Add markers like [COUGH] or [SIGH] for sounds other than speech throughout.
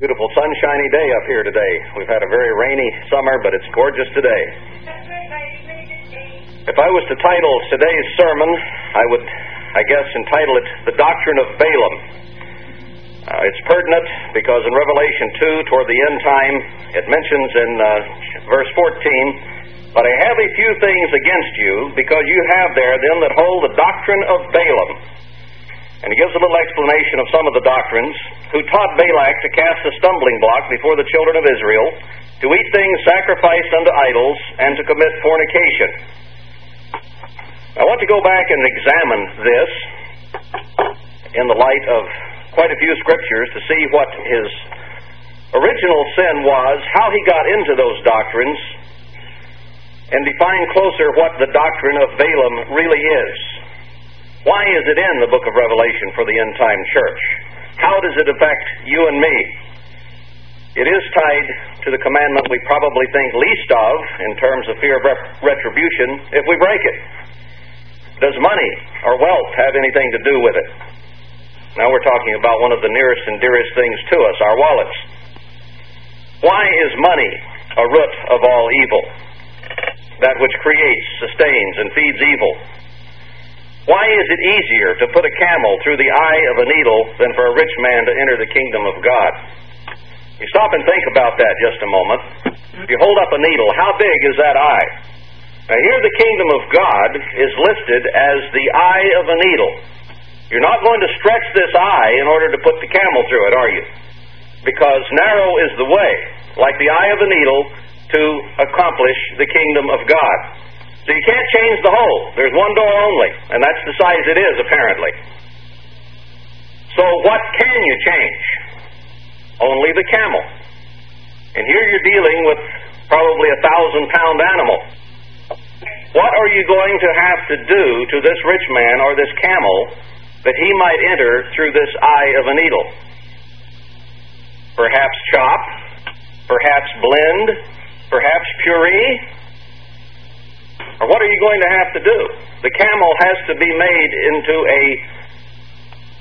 Beautiful sunshiny day up here today. We've had a very rainy summer, but it's gorgeous today. If I was to title today's sermon, I would, I guess, entitle it The Doctrine of Balaam. Uh, it's pertinent because in Revelation 2, toward the end time, it mentions in uh, verse 14, But I have a few things against you, because you have there them that hold the doctrine of Balaam and he gives a little explanation of some of the doctrines, who taught Balak to cast a stumbling block before the children of Israel, to eat things sacrificed unto idols, and to commit fornication. I want to go back and examine this in the light of quite a few scriptures to see what his original sin was, how he got into those doctrines, and define closer what the doctrine of Balaam really is. Why is it in the book of Revelation for the end time church? How does it affect you and me? It is tied to the commandment we probably think least of in terms of fear of retribution if we break it. Does money or wealth have anything to do with it? Now we're talking about one of the nearest and dearest things to us, our wallets. Why is money a root of all evil? That which creates, sustains, and feeds evil. Why is it easier to put a camel through the eye of a needle than for a rich man to enter the kingdom of God? You stop and think about that just a moment. If you hold up a needle, how big is that eye? Now, here the kingdom of God is listed as the eye of a needle. You're not going to stretch this eye in order to put the camel through it, are you? Because narrow is the way, like the eye of a needle, to accomplish the kingdom of God. So you can't change the hole. There's one door only, and that's the size it is, apparently. So what can you change? Only the camel. And here you're dealing with probably a thousand pound animal. What are you going to have to do to this rich man or this camel that he might enter through this eye of a needle? Perhaps chop, perhaps blend, perhaps puree, or what are you going to have to do? The camel has to be made into a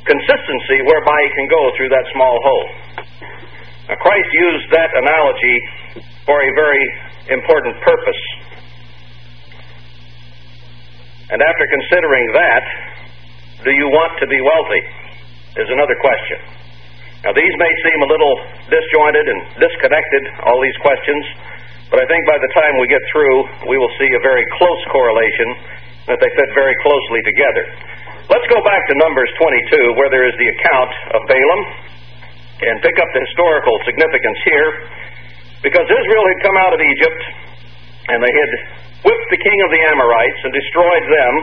consistency whereby it can go through that small hole. Now, Christ used that analogy for a very important purpose. And after considering that, do you want to be wealthy? Is another question. Now, these may seem a little disjointed and disconnected, all these questions. But I think by the time we get through, we will see a very close correlation, that they fit very closely together. Let's go back to Numbers 22, where there is the account of Balaam, and pick up the historical significance here. Because Israel had come out of Egypt, and they had whipped the king of the Amorites and destroyed them.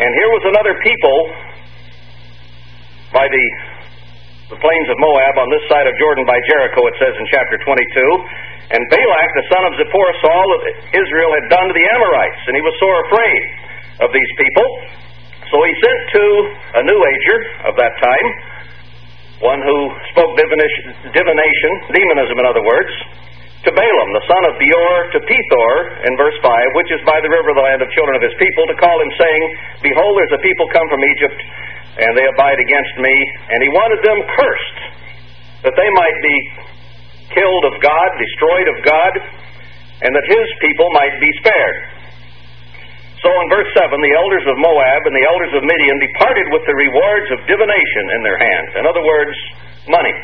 And here was another people by the, the plains of Moab on this side of Jordan by Jericho, it says in chapter 22. And Balak, the son of Zippor, saw what Israel had done to the Amorites, and he was sore afraid of these people. So he sent to a new ager of that time, one who spoke divination, divination, demonism in other words, to Balaam, the son of Beor, to Pethor, in verse 5, which is by the river of the land of children of his people, to call him, saying, Behold, there's a people come from Egypt, and they abide against me. And he wanted them cursed, that they might be killed of God, destroyed of God, and that his people might be spared. So in verse 7, the elders of Moab and the elders of Midian departed with the rewards of divination in their hands. In other words, money.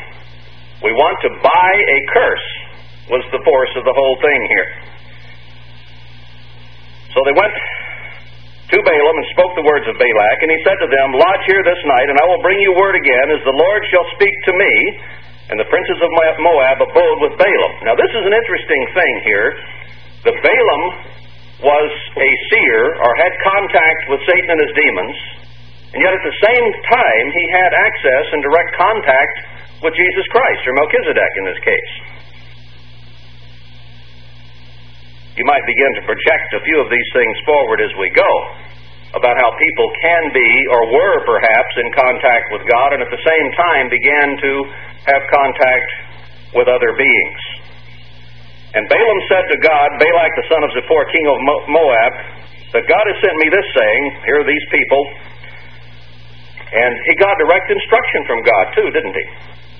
We want to buy a curse, was the force of the whole thing here. So they went to Balaam and spoke the words of Balak, and he said to them, Lodge here this night, and I will bring you word again, as the Lord shall speak to me and the princes of Moab abode with Balaam. Now, this is an interesting thing here. The Balaam was a seer or had contact with Satan and his demons, and yet at the same time he had access and direct contact with Jesus Christ, or Melchizedek in this case. You might begin to project a few of these things forward as we go about how people can be or were perhaps in contact with God and at the same time began to have contact with other beings. And Balaam said to God, Balak the son of Zippor, king of Moab, that God has sent me this saying, here are these people. And he got direct instruction from God too, didn't he?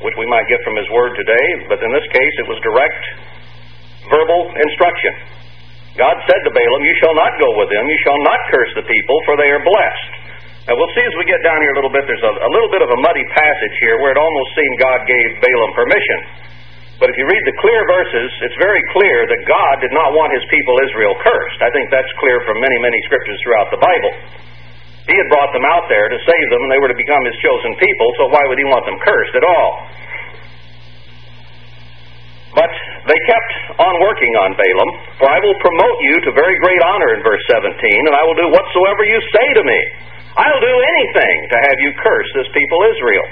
which we might get from his word today, but in this case it was direct verbal instruction. God said to Balaam, You shall not go with them, you shall not curse the people, for they are blessed. Now we'll see as we get down here a little bit, there's a, a little bit of a muddy passage here where it almost seemed God gave Balaam permission. But if you read the clear verses, it's very clear that God did not want his people Israel cursed. I think that's clear from many, many scriptures throughout the Bible. He had brought them out there to save them, and they were to become his chosen people, so why would he want them cursed at all? But they kept on working on Balaam, for I will promote you to very great honor in verse 17, and I will do whatsoever you say to me. I'll do anything to have you curse this people Israel.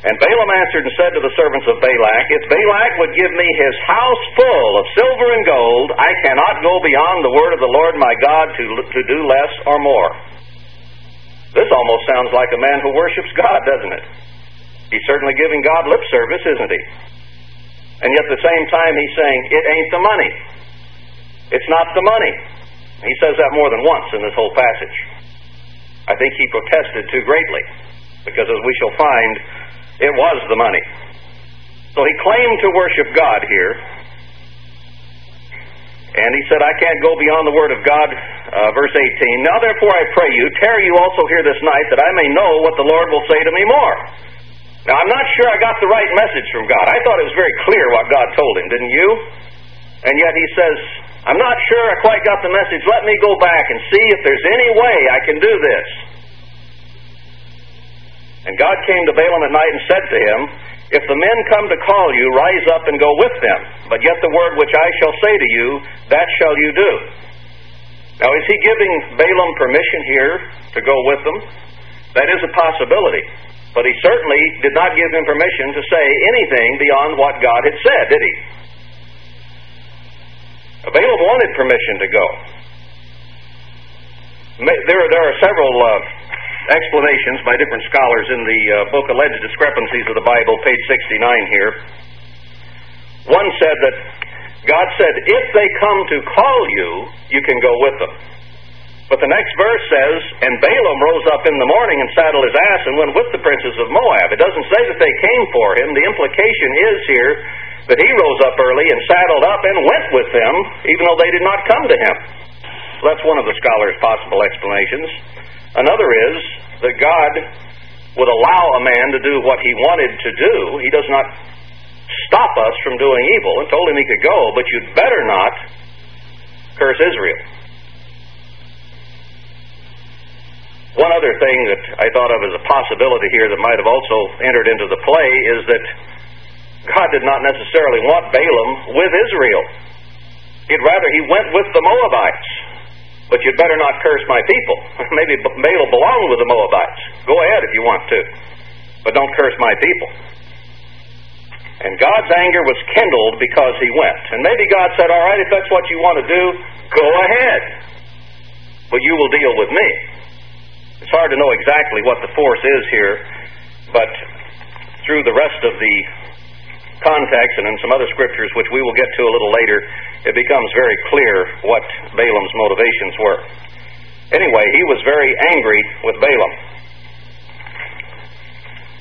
And Balaam answered and said to the servants of Balak, If Balak would give me his house full of silver and gold, I cannot go beyond the word of the Lord my God to, to do less or more. This almost sounds like a man who worships God, doesn't it? He's certainly giving God lip service, isn't he? And yet at the same time, he's saying, It ain't the money. It's not the money. He says that more than once in this whole passage. I think he protested too greatly, because as we shall find, it was the money. So he claimed to worship God here. And he said, I can't go beyond the word of God. Uh, verse 18 Now therefore I pray you, tarry you also here this night, that I may know what the Lord will say to me more. Now I'm not sure I got the right message from God. I thought it was very clear what God told him, didn't you? And yet he says, I'm not sure I quite got the message. Let me go back and see if there's any way I can do this. And God came to Balaam at night and said to him, If the men come to call you, rise up and go with them. But yet the word which I shall say to you, that shall you do. Now, is he giving Balaam permission here to go with them? That is a possibility. But he certainly did not give him permission to say anything beyond what God had said, did he? Balaam wanted permission to go. There, there are several uh, explanations by different scholars in the uh, book Alleged Discrepancies of the Bible, page 69 here. One said that God said, If they come to call you, you can go with them. But the next verse says, And Balaam rose up in the morning and saddled his ass and went with the princes of Moab. It doesn't say that they came for him. The implication is here that he rose up early and saddled up and went with them, even though they did not come to him. So that's one of the scholars' possible explanations. Another is that God would allow a man to do what he wanted to do. He does not stop us from doing evil and told him he could go, but you'd better not curse Israel. One other thing that I thought of as a possibility here that might have also entered into the play is that God did not necessarily want Balaam with Israel. He'd rather he went with the Moabites. But you'd better not curse my people. [LAUGHS] Maybe Balaam belonged with the Moabites. Go ahead if you want to. But don't curse my people. And God's anger was kindled because he went. And maybe God said, All right, if that's what you want to do, go ahead. But you will deal with me. It's hard to know exactly what the force is here, but through the rest of the context and in some other scriptures, which we will get to a little later, it becomes very clear what Balaam's motivations were. Anyway, he was very angry with Balaam.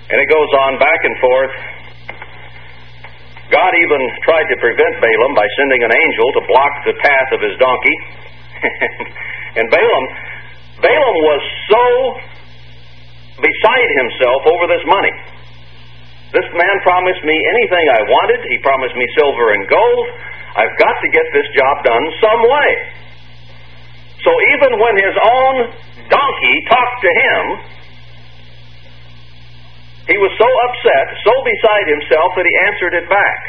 And it goes on back and forth. God even tried to prevent Balaam by sending an angel to block the path of his donkey. [LAUGHS] and Balaam, Balaam was so beside himself over this money. This man promised me anything I wanted. He promised me silver and gold. I've got to get this job done some way. So even when his own donkey talked to him, he was so upset, so beside himself, that he answered it back.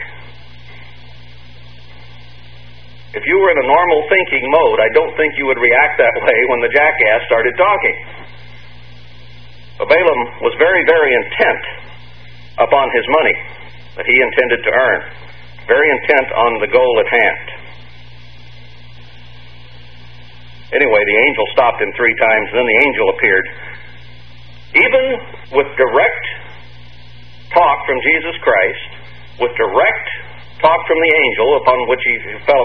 If you were in a normal thinking mode, I don't think you would react that way [LAUGHS] when the jackass started talking. But Balaam was very, very intent upon his money that he intended to earn, very intent on the goal at hand. Anyway, the angel stopped him three times, and then the angel appeared. Even with direct talk from Jesus Christ, with direct talk from the angel upon which he fell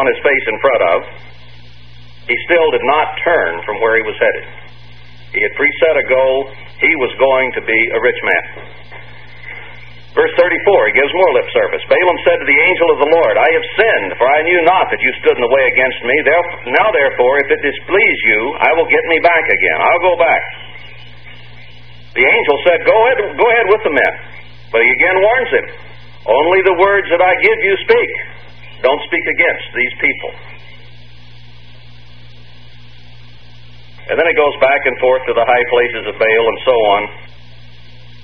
on his face in front of, he still did not turn from where he was headed. He had preset a goal. He was going to be a rich man. Verse 34, he gives more lip service. Balaam said to the angel of the Lord, I have sinned, for I knew not that you stood in the way against me. Now, therefore, if it displease you, I will get me back again. I'll go back. The angel said, Go ahead, go ahead with the men. But he again warns him, Only the words that I give you speak. Don't speak against these people. And then it goes back and forth to the high places of Baal and so on.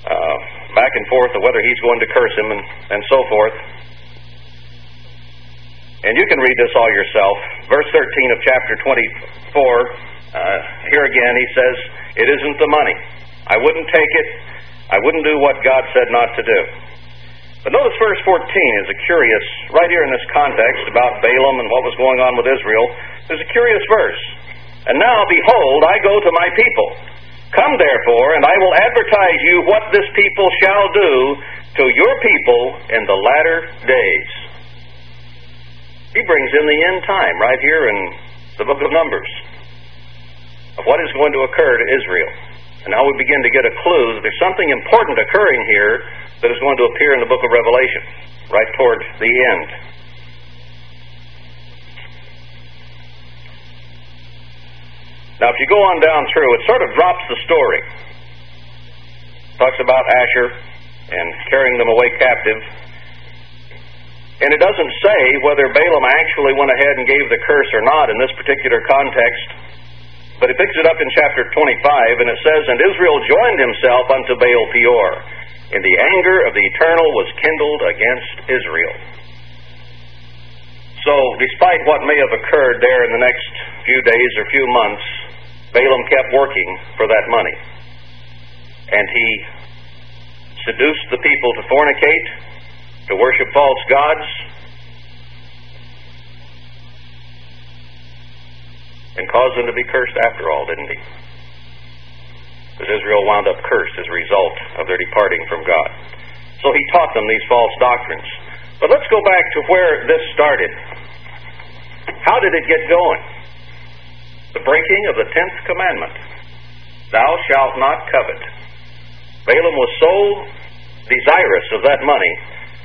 Uh, back and forth of whether he's going to curse him and, and so forth. And you can read this all yourself. Verse 13 of chapter 24, uh, here again he says, It isn't the money. I wouldn't take it. I wouldn't do what God said not to do. But notice verse 14 is a curious, right here in this context about Balaam and what was going on with Israel, there's a curious verse. And now, behold, I go to my people. Come therefore, and I will advertise you what this people shall do to your people in the latter days. He brings in the end time right here in the book of Numbers of what is going to occur to Israel. And now we begin to get a clue that there's something important occurring here that is going to appear in the book of Revelation, right toward the end. Now, if you go on down through, it sort of drops the story. Talks about Asher and carrying them away captive. And it doesn't say whether Balaam actually went ahead and gave the curse or not in this particular context. But he picks it up in chapter 25, and it says, And Israel joined himself unto Baal Peor, and the anger of the Eternal was kindled against Israel. So, despite what may have occurred there in the next few days or few months, Balaam kept working for that money. And he seduced the people to fornicate, to worship false gods, and caused them to be cursed after all, didn't he? Because Israel wound up cursed as a result of their departing from God. So he taught them these false doctrines. But let's go back to where this started. How did it get going? The breaking of the tenth commandment Thou shalt not covet. Balaam was so desirous of that money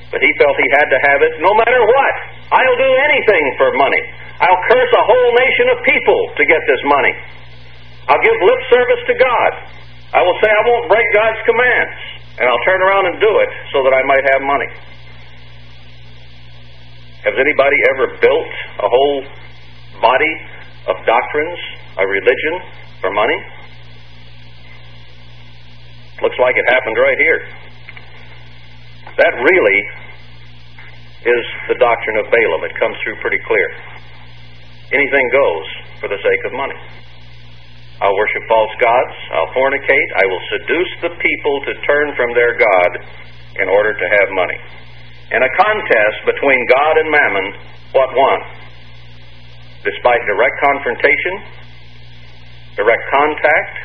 that he felt he had to have it no matter what. I'll do anything for money. I'll curse a whole nation of people to get this money. I'll give lip service to God. I will say I won't break God's commands. And I'll turn around and do it so that I might have money. Has anybody ever built a whole body of doctrines, a religion, for money? Looks like it happened right here. That really is the doctrine of Balaam. It comes through pretty clear. Anything goes for the sake of money. I'll worship false gods. I'll fornicate. I will seduce the people to turn from their God in order to have money. In a contest between God and mammon, what won? Despite direct confrontation, direct contact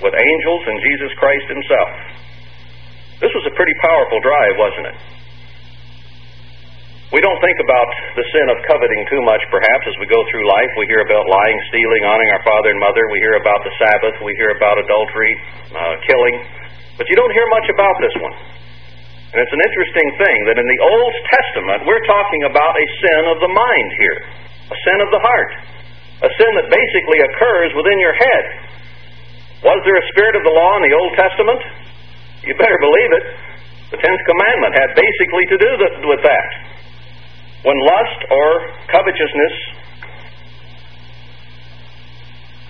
with angels and Jesus Christ Himself. This was a pretty powerful drive, wasn't it? We don't think about the sin of coveting too much, perhaps, as we go through life. We hear about lying, stealing, honoring our father and mother. We hear about the Sabbath. We hear about adultery, uh, killing. But you don't hear much about this one. And it's an interesting thing that in the Old Testament, we're talking about a sin of the mind here, a sin of the heart, a sin that basically occurs within your head. Was there a spirit of the law in the Old Testament? You better believe it. The Tenth Commandment had basically to do with that. When lust or covetousness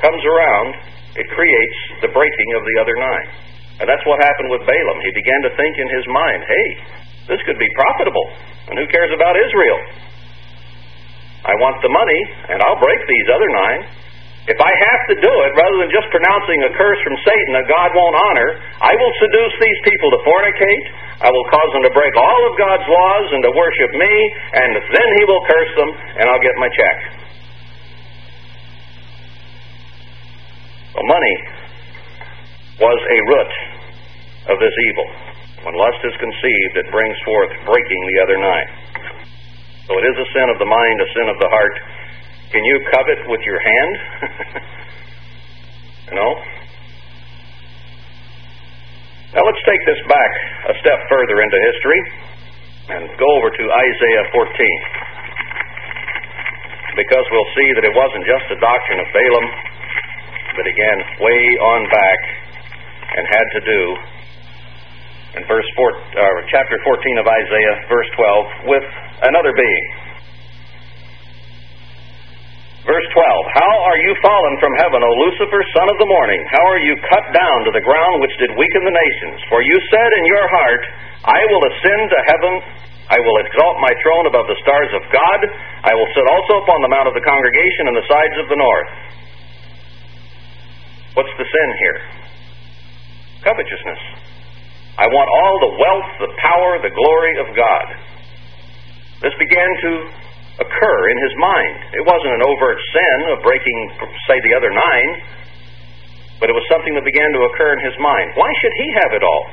comes around, it creates the breaking of the other nine. And that's what happened with Balaam. He began to think in his mind, hey, this could be profitable. And who cares about Israel? I want the money, and I'll break these other nine. If I have to do it, rather than just pronouncing a curse from Satan that God won't honor, I will seduce these people to fornicate. I will cause them to break all of God's laws and to worship me, and then He will curse them, and I'll get my check. Well, money was a root of this evil. When lust is conceived, it brings forth breaking the other nine. So it is a sin of the mind, a sin of the heart. Can you covet with your hand? [LAUGHS] no? Now let's take this back a step further into history and go over to Isaiah 14. Because we'll see that it wasn't just the doctrine of Balaam, but again, way on back and had to do in verse four, uh, chapter 14 of Isaiah, verse 12, with another being. Verse 12 How are you fallen from heaven, O Lucifer, son of the morning? How are you cut down to the ground which did weaken the nations? For you said in your heart, I will ascend to heaven, I will exalt my throne above the stars of God, I will sit also upon the mount of the congregation in the sides of the north. What's the sin here? Covetousness. I want all the wealth, the power, the glory of God. This began to occur in his mind. It wasn't an overt sin of breaking, say, the other nine, but it was something that began to occur in his mind. Why should he have it all?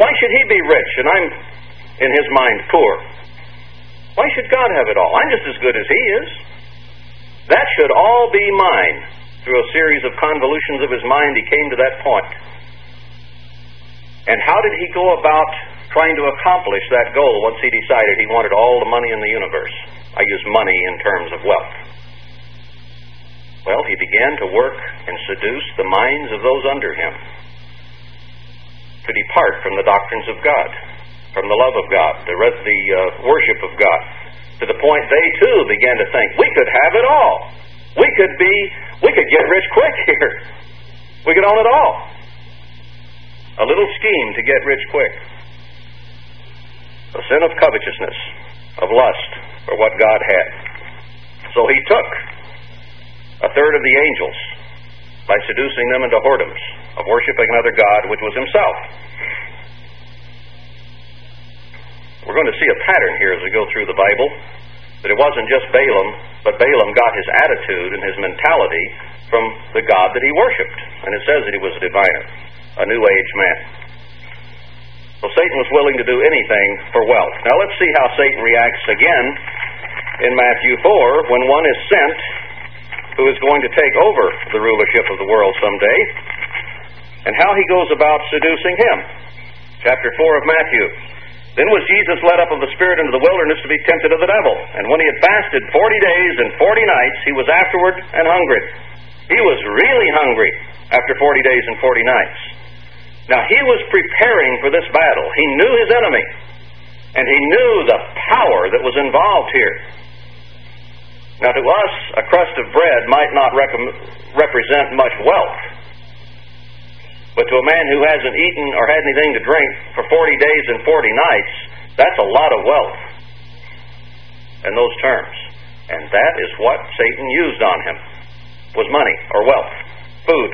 Why should he be rich and I'm, in his mind, poor? Why should God have it all? I'm just as good as he is. That should all be mine. Through a series of convolutions of his mind, he came to that point. And how did he go about trying to accomplish that goal once he decided he wanted all the money in the universe? I use money in terms of wealth. Well, he began to work and seduce the minds of those under him to depart from the doctrines of God, from the love of God, the, the uh, worship of God, to the point they too began to think we could have it all. We could be, we could get rich quick [LAUGHS] here. We could own it all. A little scheme to get rich quick. A sin of covetousness, of lust for what God had. So he took a third of the angels by seducing them into whoredoms of worshiping another God, which was himself. We're going to see a pattern here as we go through the Bible that it wasn't just Balaam, but Balaam got his attitude and his mentality from the God that he worshiped. And it says that he was a diviner a New Age man. So Satan was willing to do anything for wealth. Now let's see how Satan reacts again in Matthew 4 when one is sent who is going to take over the rulership of the world someday and how he goes about seducing him. Chapter 4 of Matthew. Then was Jesus led up of the Spirit into the wilderness to be tempted of the devil. And when he had fasted forty days and forty nights, he was afterward and hungry. He was really hungry after forty days and forty nights. Now, he was preparing for this battle. He knew his enemy, and he knew the power that was involved here. Now, to us, a crust of bread might not rec- represent much wealth. But to a man who hasn't eaten or had anything to drink for 40 days and 40 nights, that's a lot of wealth in those terms. And that is what Satan used on him, was money or wealth, food.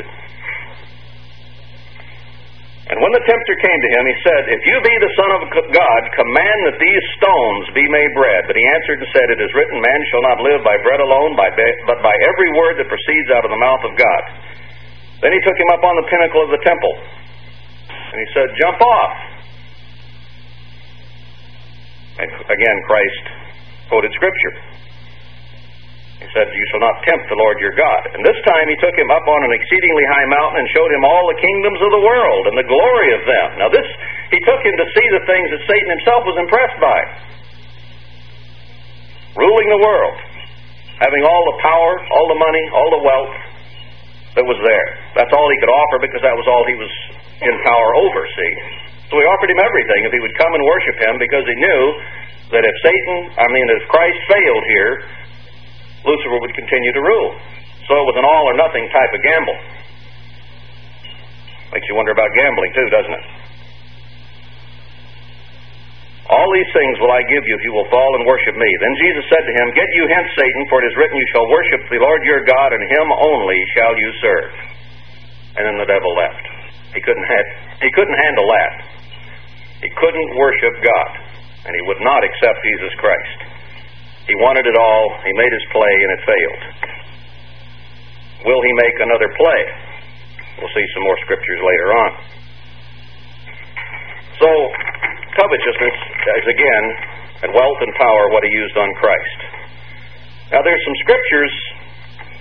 And when the tempter came to him, he said, If you be the Son of God, command that these stones be made bread. But he answered and said, It is written, Man shall not live by bread alone, but by every word that proceeds out of the mouth of God. Then he took him up on the pinnacle of the temple. And he said, Jump off. And again, Christ quoted Scripture. He said, You shall not tempt the Lord your God. And this time he took him up on an exceedingly high mountain and showed him all the kingdoms of the world and the glory of them. Now, this, he took him to see the things that Satan himself was impressed by ruling the world, having all the power, all the money, all the wealth that was there. That's all he could offer because that was all he was in power over, see. So he offered him everything if he would come and worship him because he knew that if Satan, I mean, if Christ failed here, Lucifer would continue to rule. So it was an all or nothing type of gamble. Makes you wonder about gambling, too, doesn't it? All these things will I give you if you will fall and worship me. Then Jesus said to him, Get you hence, Satan, for it is written, You shall worship the Lord your God, and him only shall you serve. And then the devil left. He couldn't, ha- he couldn't handle that. He couldn't worship God, and he would not accept Jesus Christ. He wanted it all. He made his play, and it failed. Will he make another play? We'll see some more scriptures later on. So, covetousness is again, and wealth and power, what he used on Christ. Now, there's some scriptures,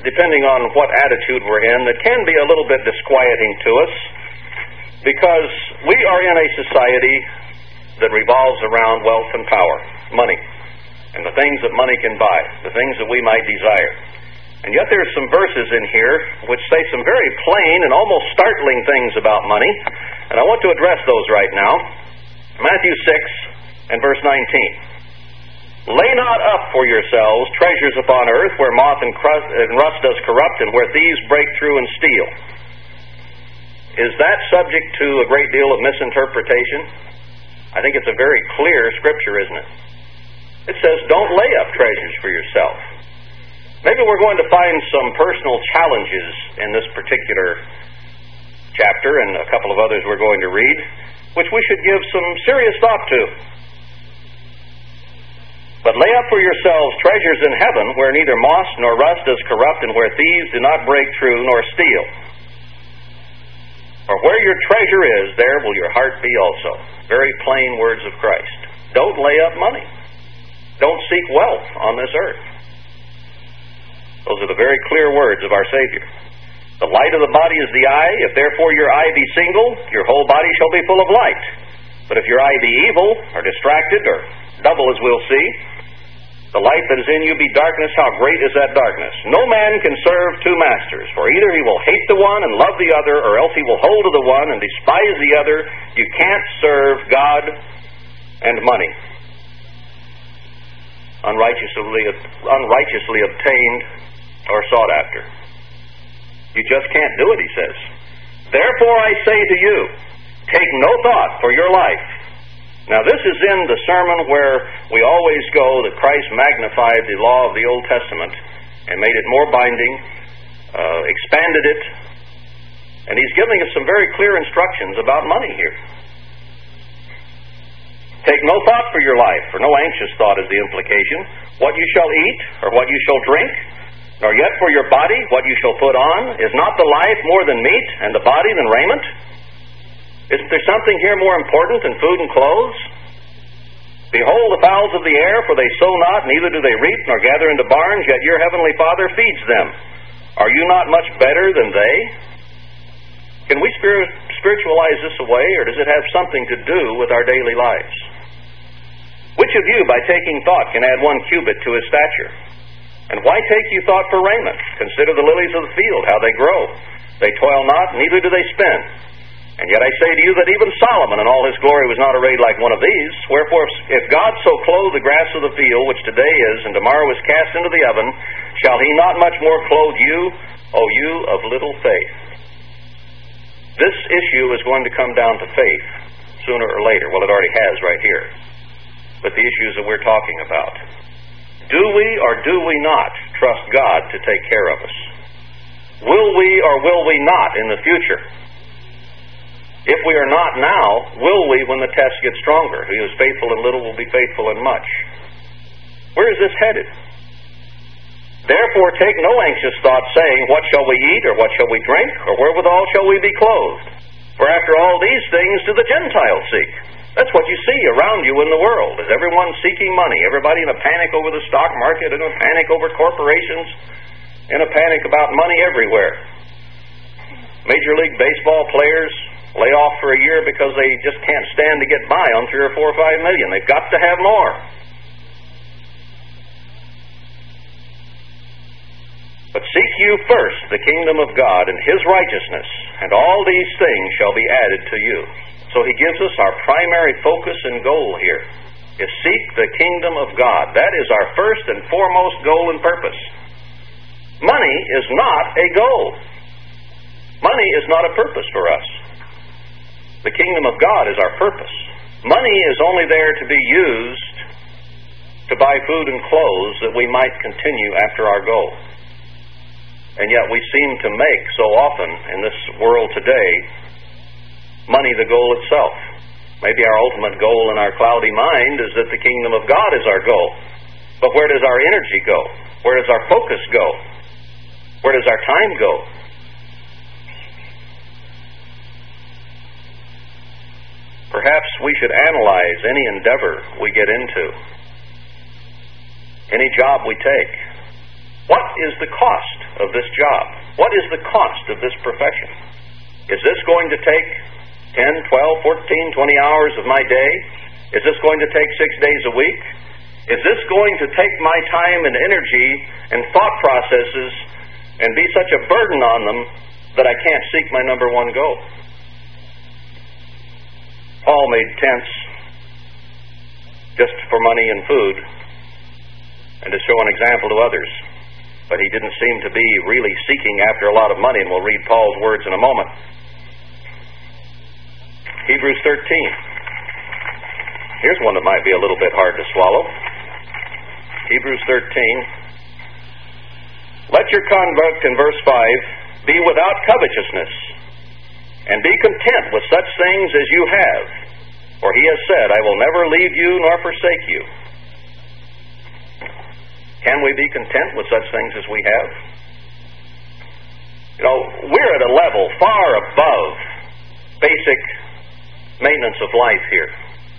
depending on what attitude we're in, that can be a little bit disquieting to us. Because we are in a society that revolves around wealth and power, money, and the things that money can buy, the things that we might desire. And yet there's some verses in here which say some very plain and almost startling things about money, and I want to address those right now. Matthew 6 and verse 19. Lay not up for yourselves treasures upon earth where moth and, crust, and rust does corrupt and where thieves break through and steal. Is that subject to a great deal of misinterpretation? I think it's a very clear scripture, isn't it? It says, don't lay up treasures for yourself. Maybe we're going to find some personal challenges in this particular chapter and a couple of others we're going to read, which we should give some serious thought to. But lay up for yourselves treasures in heaven where neither moss nor rust does corrupt and where thieves do not break through nor steal. For where your treasure is, there will your heart be also. Very plain words of Christ. Don't lay up money. Don't seek wealth on this earth. Those are the very clear words of our Savior. The light of the body is the eye. If therefore your eye be single, your whole body shall be full of light. But if your eye be evil, or distracted, or double as we'll see, the light that is in you be darkness, how great is that darkness? No man can serve two masters, for either he will hate the one and love the other, or else he will hold to the one and despise the other. You can't serve God and money. Unrighteously, unrighteously obtained or sought after. You just can't do it, he says. Therefore I say to you, take no thought for your life. Now, this is in the sermon where we always go that Christ magnified the law of the Old Testament and made it more binding, uh, expanded it, and he's giving us some very clear instructions about money here. Take no thought for your life, for no anxious thought is the implication. What you shall eat, or what you shall drink, nor yet for your body what you shall put on. Is not the life more than meat, and the body than raiment? Isn't there something here more important than food and clothes? Behold the fowls of the air, for they sow not, neither do they reap, nor gather into barns, yet your heavenly Father feeds them. Are you not much better than they? Can we spiritualize this away, or does it have something to do with our daily lives? Which of you, by taking thought, can add one cubit to his stature? And why take you thought for raiment? Consider the lilies of the field, how they grow. They toil not, neither do they spin. And yet I say to you that even Solomon in all his glory was not arrayed like one of these. Wherefore, if God so clothe the grass of the field, which today is, and tomorrow is cast into the oven, shall he not much more clothe you, O you of little faith? This issue is going to come down to faith sooner or later. Well, it already has right here. But the issues that we're talking about. Do we or do we not trust God to take care of us? Will we or will we not in the future? If we are not now, will we when the test gets stronger? He who is faithful in little will be faithful in much. Where is this headed? Therefore, take no anxious thought, saying, What shall we eat, or what shall we drink, or wherewithal shall we be clothed? For after all these things do the Gentiles seek. That's what you see around you in the world. Is everyone seeking money? Everybody in a panic over the stock market, in a panic over corporations, in a panic about money everywhere. Major League Baseball players lay off for a year because they just can't stand to get by on three or four or five million. They've got to have more. But seek you first the kingdom of God and his righteousness, and all these things shall be added to you. So he gives us our primary focus and goal here is seek the kingdom of God. That is our first and foremost goal and purpose. Money is not a goal. Money is not a purpose for us. The kingdom of God is our purpose. Money is only there to be used to buy food and clothes that we might continue after our goal. And yet we seem to make so often in this world today money the goal itself. Maybe our ultimate goal in our cloudy mind is that the kingdom of God is our goal. But where does our energy go? Where does our focus go? Where does our time go? Perhaps we should analyze any endeavor we get into, any job we take. What is the cost of this job? What is the cost of this profession? Is this going to take 10, 12, 14, 20 hours of my day? Is this going to take six days a week? Is this going to take my time and energy and thought processes and be such a burden on them that I can't seek my number one goal? Paul made tents just for money and food and to show an example to others. But he didn't seem to be really seeking after a lot of money, and we'll read Paul's words in a moment. Hebrews 13. Here's one that might be a little bit hard to swallow. Hebrews 13. Let your conduct in verse 5 be without covetousness, and be content with such things as you have. For he has said, I will never leave you nor forsake you. Can we be content with such things as we have? You know, we're at a level far above basic maintenance of life here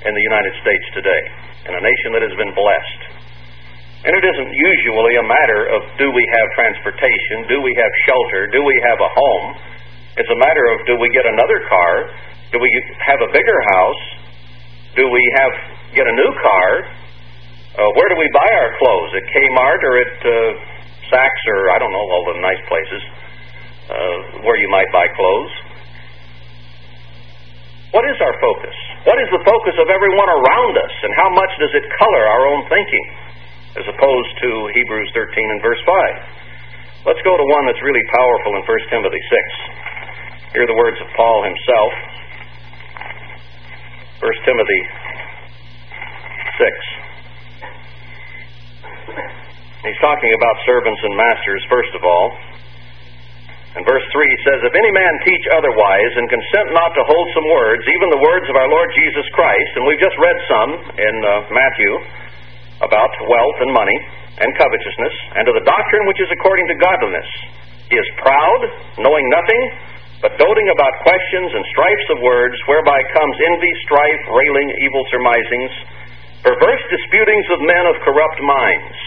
in the United States today, in a nation that has been blessed. And it isn't usually a matter of do we have transportation, do we have shelter, do we have a home. It's a matter of do we get another car, do we have a bigger house, do we have get a new car, uh, where do we buy our clothes? At Kmart or at uh, Saks or I don't know all the nice places uh, where you might buy clothes. What is our focus? What is the focus of everyone around us, and how much does it color our own thinking, as opposed to Hebrews 13 and verse 5? Let's go to one that's really powerful in 1 Timothy 6. Hear the words of Paul himself. 1 Timothy 6. He's talking about servants and masters, first of all. And verse 3 he says, If any man teach otherwise and consent not to hold some words, even the words of our Lord Jesus Christ, and we've just read some in uh, Matthew about wealth and money and covetousness, and to the doctrine which is according to godliness. He is proud, knowing nothing, but doting about questions and strifes of words, whereby comes envy, strife, railing, evil surmisings, perverse disputings of men of corrupt minds.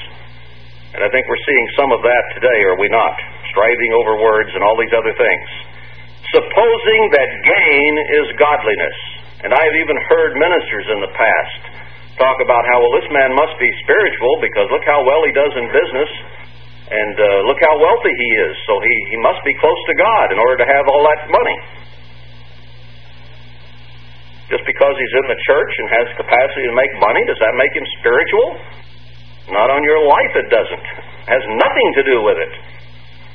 And I think we're seeing some of that today, are we not? striving over words, and all these other things. Supposing that gain is godliness. And I have even heard ministers in the past talk about how, well, this man must be spiritual because look how well he does in business, and uh, look how wealthy he is. So he, he must be close to God in order to have all that money. Just because he's in the church and has capacity to make money, does that make him spiritual? Not on your life, it doesn't. It has nothing to do with it.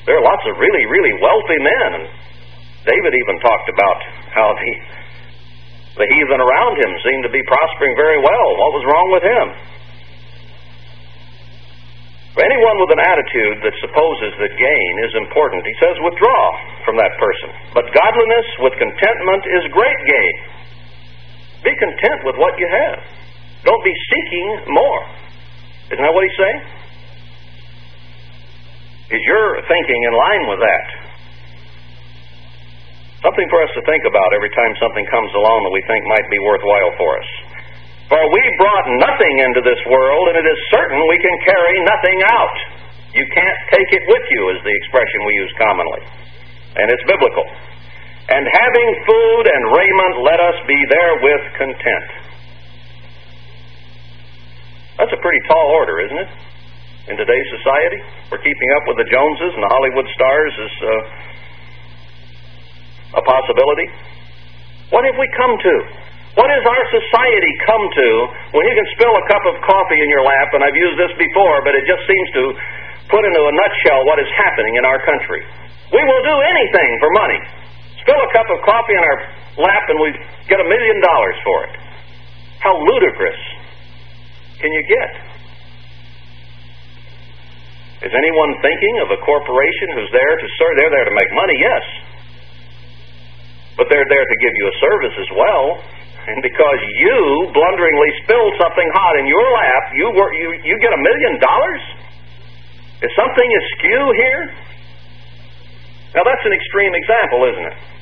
There are lots of really, really wealthy men. And David even talked about how the, the heathen around him seemed to be prospering very well. What was wrong with him? For anyone with an attitude that supposes that gain is important, he says, withdraw from that person. But godliness with contentment is great gain. Be content with what you have. Don't be seeking more. Isn't that what he's saying? Is your thinking in line with that? Something for us to think about every time something comes along that we think might be worthwhile for us. For we brought nothing into this world, and it is certain we can carry nothing out. You can't take it with you, is the expression we use commonly. And it's biblical. And having food and raiment, let us be therewith content. That's a pretty tall order, isn't it? in today's society. We're keeping up with the Joneses and the Hollywood stars is uh, a possibility. What have we come to? What has our society come to when you can spill a cup of coffee in your lap? And I've used this before, but it just seems to put into a nutshell what is happening in our country. We will do anything for money. Spill a cup of coffee in our lap and we get a million dollars for it. How ludicrous can you get? Is anyone thinking of a corporation who's there to serve? They're there to make money, yes. But they're there to give you a service as well. And because you blunderingly spilled something hot in your lap, you were, you, you get a million dollars? Is something askew here? Now that's an extreme example, isn't it?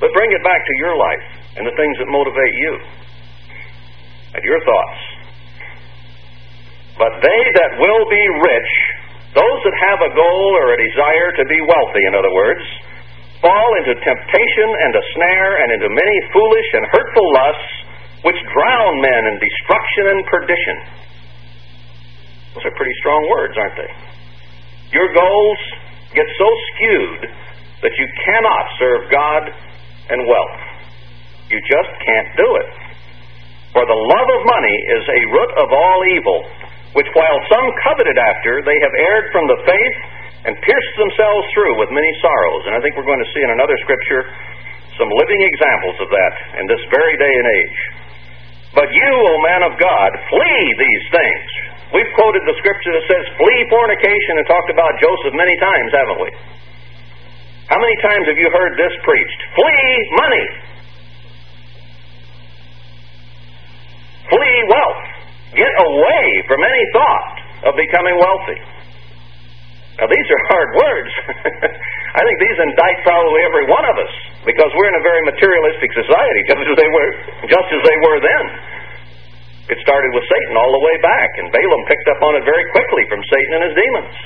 But bring it back to your life and the things that motivate you and your thoughts. But they that will be rich those that have a goal or a desire to be wealthy, in other words, fall into temptation and a snare and into many foolish and hurtful lusts which drown men in destruction and perdition. Those are pretty strong words, aren't they? Your goals get so skewed that you cannot serve God and wealth. You just can't do it. For the love of money is a root of all evil, which while some coveted after, they have erred from the faith and pierced themselves through with many sorrows. And I think we're going to see in another scripture some living examples of that in this very day and age. But you, O man of God, flee these things. We've quoted the scripture that says, flee fornication, and talked about Joseph many times, haven't we? How many times have you heard this preached? Flee money. Flee wealth. Get away from any thought of becoming wealthy. Now, these are hard words. [LAUGHS] I think these indict probably every one of us because we're in a very materialistic society, just as they were, just as they were then. It started with Satan all the way back, and Balaam picked up on it very quickly from Satan and his demons.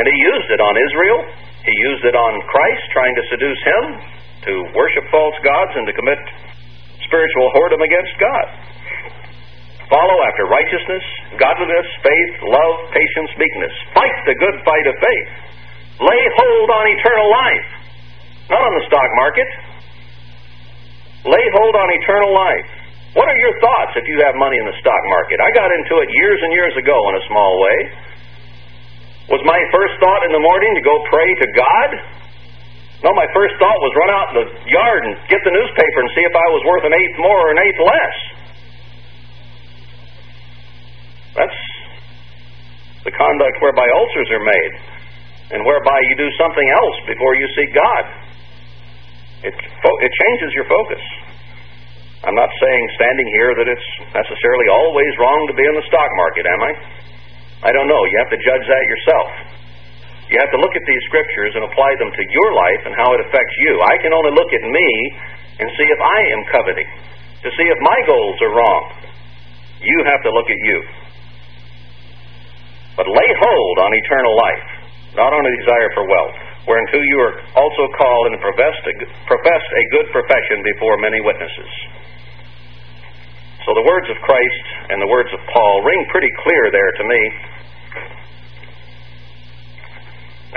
And he used it on Israel. He used it on Christ, trying to seduce him to worship false gods and to commit spiritual whoredom against God. Follow after righteousness, godliness, faith, love, patience, meekness. Fight the good fight of faith. Lay hold on eternal life, not on the stock market. Lay hold on eternal life. What are your thoughts if you have money in the stock market? I got into it years and years ago in a small way. Was my first thought in the morning to go pray to God? No, my first thought was run out in the yard and get the newspaper and see if I was worth an eighth more or an eighth less. That's the conduct whereby ulcers are made and whereby you do something else before you seek God. It, it changes your focus. I'm not saying standing here that it's necessarily always wrong to be in the stock market, am I? I don't know. You have to judge that yourself. You have to look at these scriptures and apply them to your life and how it affects you. I can only look at me and see if I am coveting, to see if my goals are wrong. You have to look at you. But lay hold on eternal life, not on a desire for wealth, whereunto you are also called and professed a, a good profession before many witnesses. So the words of Christ and the words of Paul ring pretty clear there to me.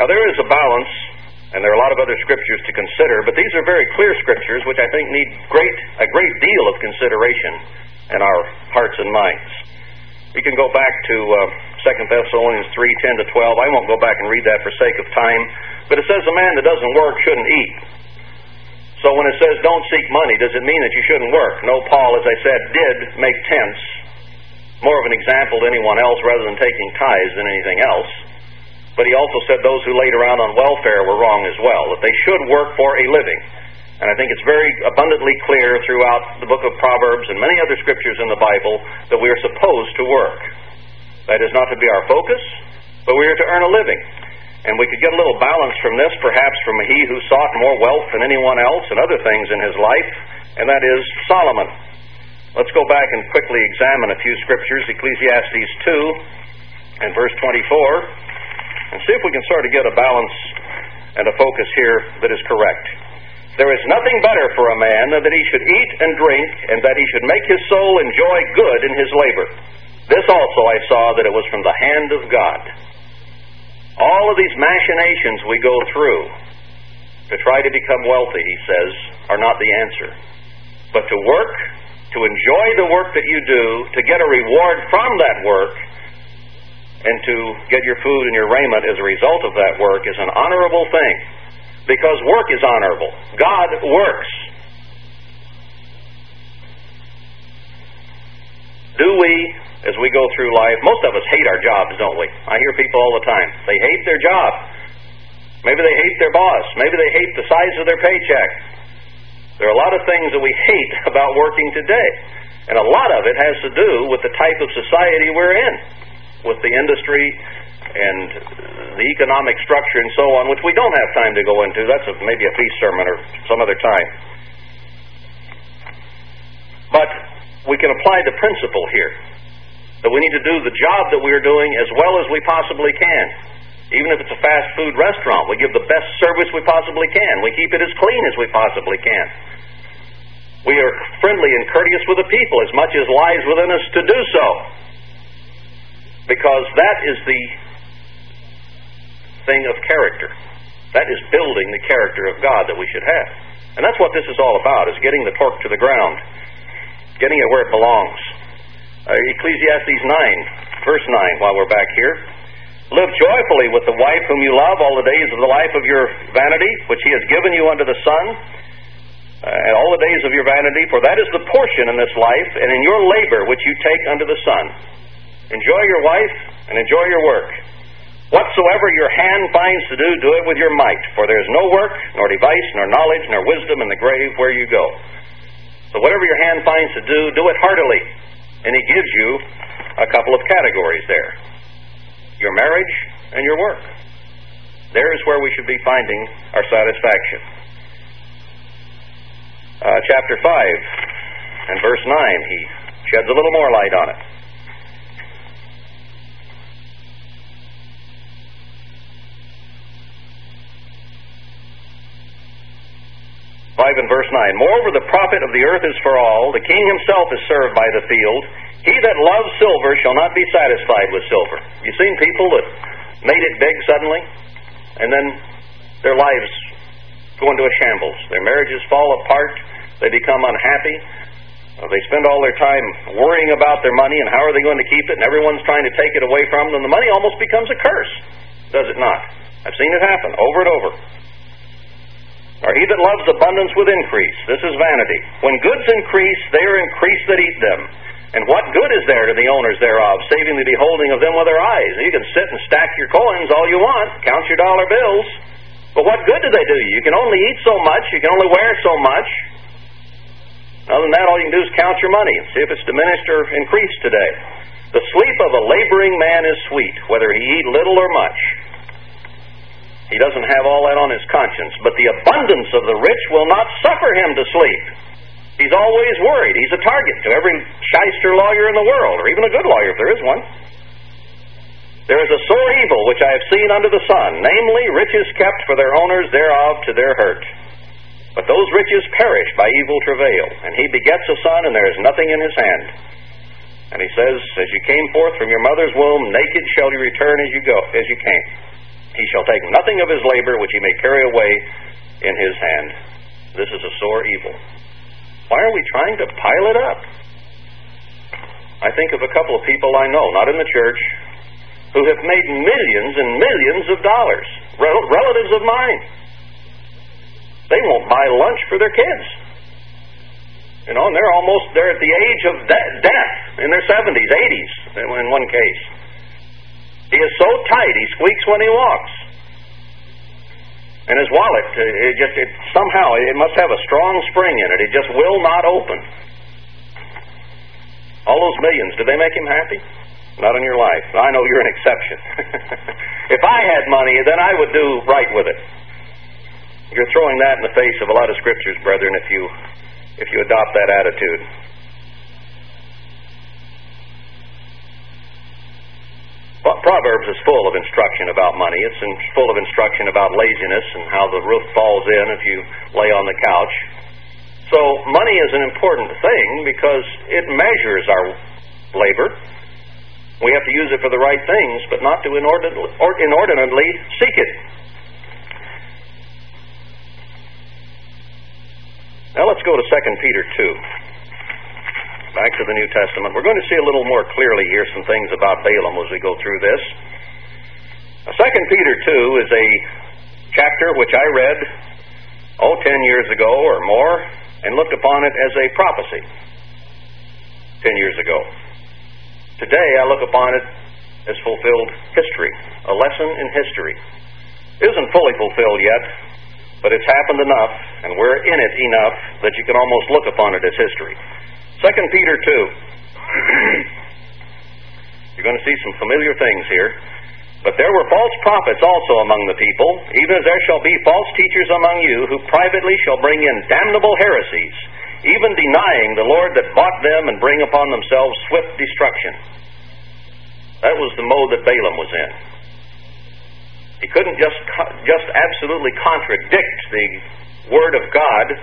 Now there is a balance, and there are a lot of other scriptures to consider, but these are very clear scriptures which I think need great a great deal of consideration in our hearts and minds. We can go back to uh, 2 Thessalonians 3, 10 to 12. I won't go back and read that for sake of time, but it says a man that doesn't work shouldn't eat. So when it says don't seek money, does it mean that you shouldn't work? No, Paul, as I said, did make tents. More of an example to anyone else rather than taking tithes than anything else. But he also said those who laid around on welfare were wrong as well, that they should work for a living. And I think it's very abundantly clear throughout the book of Proverbs and many other scriptures in the Bible that we are supposed to work. That is not to be our focus, but we are to earn a living. And we could get a little balance from this, perhaps from he who sought more wealth than anyone else and other things in his life, and that is Solomon. Let's go back and quickly examine a few scriptures, Ecclesiastes 2 and verse 24, and see if we can sort of get a balance and a focus here that is correct. There is nothing better for a man than that he should eat and drink, and that he should make his soul enjoy good in his labor. This also I saw that it was from the hand of God. All of these machinations we go through to try to become wealthy, he says, are not the answer. But to work, to enjoy the work that you do, to get a reward from that work, and to get your food and your raiment as a result of that work is an honorable thing. Because work is honorable. God works. Do we as we go through life. Most of us hate our jobs, don't we? I hear people all the time. They hate their job. Maybe they hate their boss. Maybe they hate the size of their paycheck. There are a lot of things that we hate [LAUGHS] about working today. And a lot of it has to do with the type of society we're in, with the industry and the economic structure and so on, which we don't have time to go into. That's a, maybe a feast sermon or some other time. But we can apply the principle here that we need to do the job that we are doing as well as we possibly can. Even if it's a fast food restaurant, we give the best service we possibly can. We keep it as clean as we possibly can. We are friendly and courteous with the people as much as lies within us to do so. Because that is the thing of character. That is building the character of God that we should have. And that's what this is all about, is getting the pork to the ground, getting it where it belongs. Uh, Ecclesiastes 9, verse 9, while we're back here. Live joyfully with the wife whom you love all the days of the life of your vanity, which he has given you under the sun, uh, and all the days of your vanity, for that is the portion in this life and in your labor which you take under the sun. Enjoy your wife and enjoy your work. Whatsoever your hand finds to do, do it with your might, for there is no work, nor device, nor knowledge, nor wisdom in the grave where you go. So whatever your hand finds to do, do it heartily. And he gives you a couple of categories there your marriage and your work. There is where we should be finding our satisfaction. Uh, chapter 5 and verse 9, he sheds a little more light on it. 5 and verse 9. Moreover, the profit of the earth is for all. The king himself is served by the field. He that loves silver shall not be satisfied with silver. You've seen people that made it big suddenly, and then their lives go into a shambles. Their marriages fall apart. They become unhappy. Uh, they spend all their time worrying about their money and how are they going to keep it, and everyone's trying to take it away from them. The money almost becomes a curse, does it not? I've seen it happen over and over. Or he that loves abundance with increase. This is vanity. When goods increase, they are increased that eat them. And what good is there to the owners thereof, saving the beholding of them with their eyes? You can sit and stack your coins all you want, count your dollar bills, but what good do they do you? You can only eat so much, you can only wear so much. Other than that, all you can do is count your money and see if it's diminished or increased today. The sleep of a laboring man is sweet, whether he eat little or much. He doesn't have all that on his conscience. But the abundance of the rich will not suffer him to sleep. He's always worried. He's a target to every shyster lawyer in the world, or even a good lawyer if there is one. There is a sore evil which I have seen under the sun, namely, riches kept for their owners thereof to their hurt. But those riches perish by evil travail, and he begets a son, and there is nothing in his hand. And he says, As you came forth from your mother's womb, naked shall you return as you go, as you came. He shall take nothing of his labor which he may carry away in his hand. This is a sore evil. Why are we trying to pile it up? I think of a couple of people I know, not in the church, who have made millions and millions of dollars, rel- relatives of mine. They won't buy lunch for their kids. You know, and they're almost they're at the age of de- death in their 70s, 80s in one case. He is so tight, he squeaks when he walks. And his wallet, uh, it just it somehow it must have a strong spring in it. It just will not open. All those millions, do they make him happy? Not in your life. I know you're an exception. [LAUGHS] if I had money, then I would do right with it. You're throwing that in the face of a lot of scriptures, brethren, if you if you adopt that attitude. Proverbs is full of instruction about money. It's full of instruction about laziness and how the roof falls in if you lay on the couch. So money is an important thing because it measures our labor. We have to use it for the right things, but not to inordinately seek it. Now let's go to 2 Peter 2 back to the New Testament. We're going to see a little more clearly here some things about Balaam as we go through this. Second Peter 2 is a chapter which I read, oh, ten years ago or more, and looked upon it as a prophecy ten years ago. Today I look upon it as fulfilled history, a lesson in history. It isn't fully fulfilled yet, but it's happened enough, and we're in it enough that you can almost look upon it as history. Second Peter 2. [CLEARS THROAT] You're going to see some familiar things here. But there were false prophets also among the people, even as there shall be false teachers among you, who privately shall bring in damnable heresies, even denying the Lord that bought them and bring upon themselves swift destruction. That was the mode that Balaam was in. He couldn't just just absolutely contradict the word of God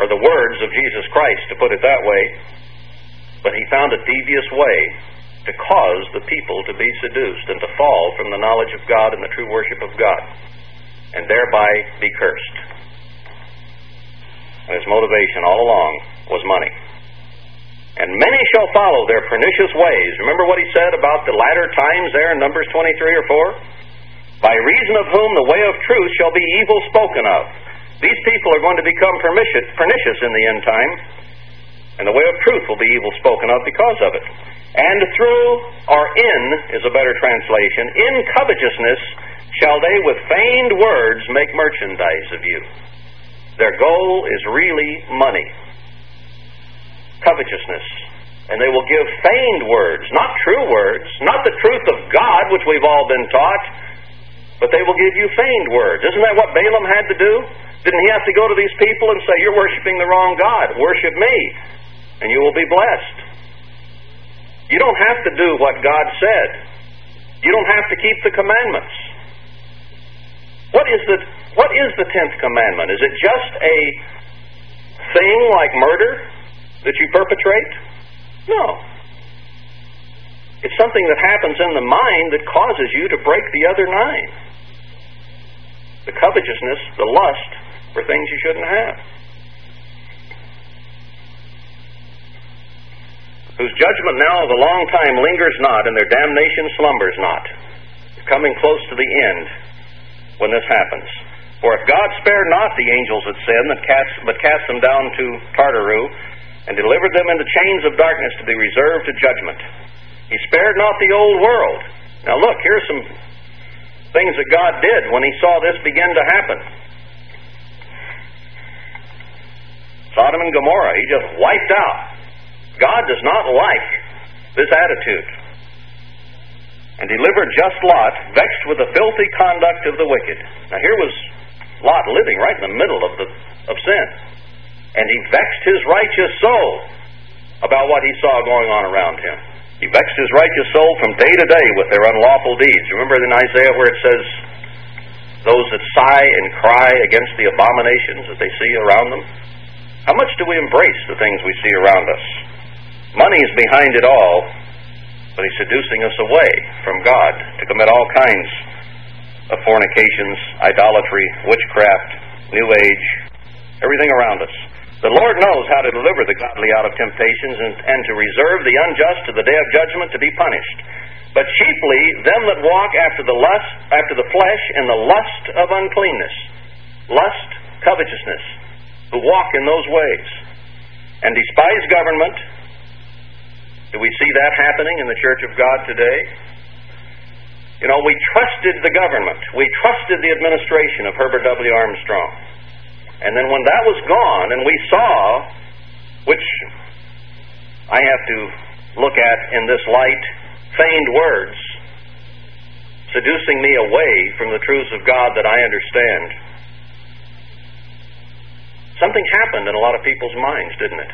or the words of Jesus Christ, to put it that way, but he found a devious way to cause the people to be seduced and to fall from the knowledge of God and the true worship of God, and thereby be cursed. And his motivation all along was money. And many shall follow their pernicious ways. Remember what he said about the latter times there in Numbers 23 or 4? By reason of whom the way of truth shall be evil spoken of. These people are going to become pernicious in the end time, and the way of truth will be evil spoken of because of it. And through, or in, is a better translation, in covetousness shall they with feigned words make merchandise of you. Their goal is really money. Covetousness. And they will give feigned words, not true words, not the truth of God, which we've all been taught, but they will give you feigned words. Isn't that what Balaam had to do? Didn't he have to go to these people and say, You're worshiping the wrong God. Worship me, and you will be blessed. You don't have to do what God said. You don't have to keep the commandments. What is the what is the tenth commandment? Is it just a thing like murder that you perpetrate? No. It's something that happens in the mind that causes you to break the other nine. The covetousness, the lust for things you shouldn't have. Whose judgment now of a long time lingers not, and their damnation slumbers not. Coming close to the end when this happens. For if God spared not the angels that sinned, that cast, but cast them down to Tartaru, and delivered them into chains of darkness to be reserved to judgment, He spared not the old world. Now look, here's some things that God did when He saw this begin to happen. Sodom and Gomorrah, He just wiped out. God does not like this attitude. And delivered just Lot, vexed with the filthy conduct of the wicked. Now here was Lot living right in the middle of the of sin. And he vexed his righteous soul about what he saw going on around him. He vexed his righteous soul from day to day with their unlawful deeds. Remember in Isaiah where it says, Those that sigh and cry against the abominations that they see around them? How much do we embrace the things we see around us? Money is behind it all, but he's seducing us away from God to commit all kinds of fornications, idolatry, witchcraft, New Age, everything around us. The Lord knows how to deliver the godly out of temptations and, and to reserve the unjust to the day of judgment to be punished. But chiefly them that walk after the lust, after the flesh, and the lust of uncleanness, lust, covetousness, who walk in those ways, and despise government. Do we see that happening in the Church of God today? You know, we trusted the government. We trusted the administration of Herbert W. Armstrong. And then when that was gone, and we saw, which I have to look at in this light, feigned words, seducing me away from the truths of God that I understand. Something happened in a lot of people's minds, didn't it?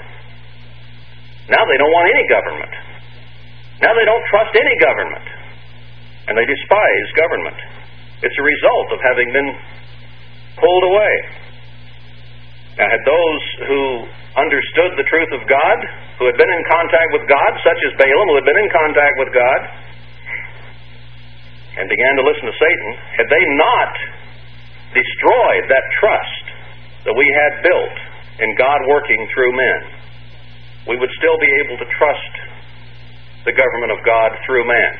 Now they don't want any government. Now they don't trust any government. And they despise government. It's a result of having been pulled away. Now, had those who understood the truth of God, who had been in contact with God, such as Balaam, who had been in contact with God, and began to listen to Satan, had they not destroyed that trust that we had built in God working through men, we would still be able to trust the government of God through man.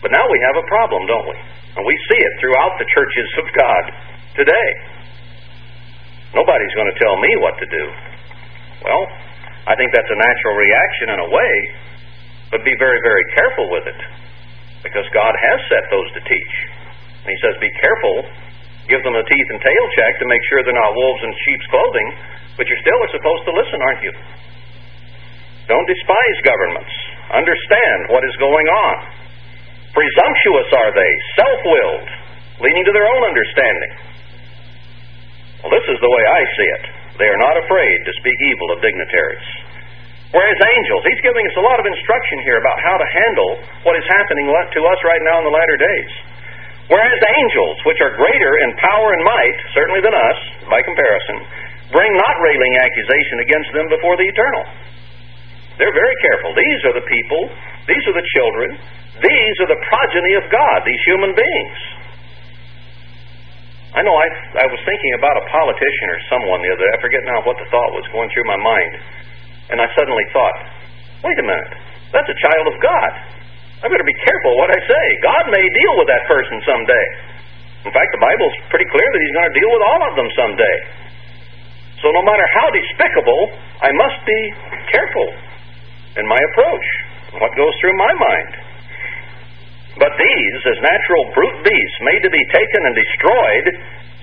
But now we have a problem, don't we? And we see it throughout the churches of God today. Nobody's going to tell me what to do. Well, I think that's a natural reaction in a way, but be very, very careful with it. Because God has set those to teach. And He says, be careful, give them a teeth and tail check to make sure they're not wolves in sheep's clothing, but you still are supposed to listen, aren't you? Don't despise governments. Understand what is going on. Presumptuous are they, self willed, leaning to their own understanding. Well, this is the way I see it. They are not afraid to speak evil of dignitaries. Whereas angels, he's giving us a lot of instruction here about how to handle what is happening to us right now in the latter days. Whereas angels, which are greater in power and might, certainly than us, by comparison, bring not railing accusation against them before the eternal. They're very careful. These are the people, these are the children, these are the progeny of God, these human beings. I know I, I was thinking about a politician or someone the other day. I forget now what the thought was going through my mind. And I suddenly thought, wait a minute, that's a child of God. I better be careful what I say. God may deal with that person someday. In fact, the Bible's pretty clear that He's going to deal with all of them someday. So no matter how despicable, I must be careful in my approach, what goes through my mind. But these, as natural brute beasts, made to be taken and destroyed,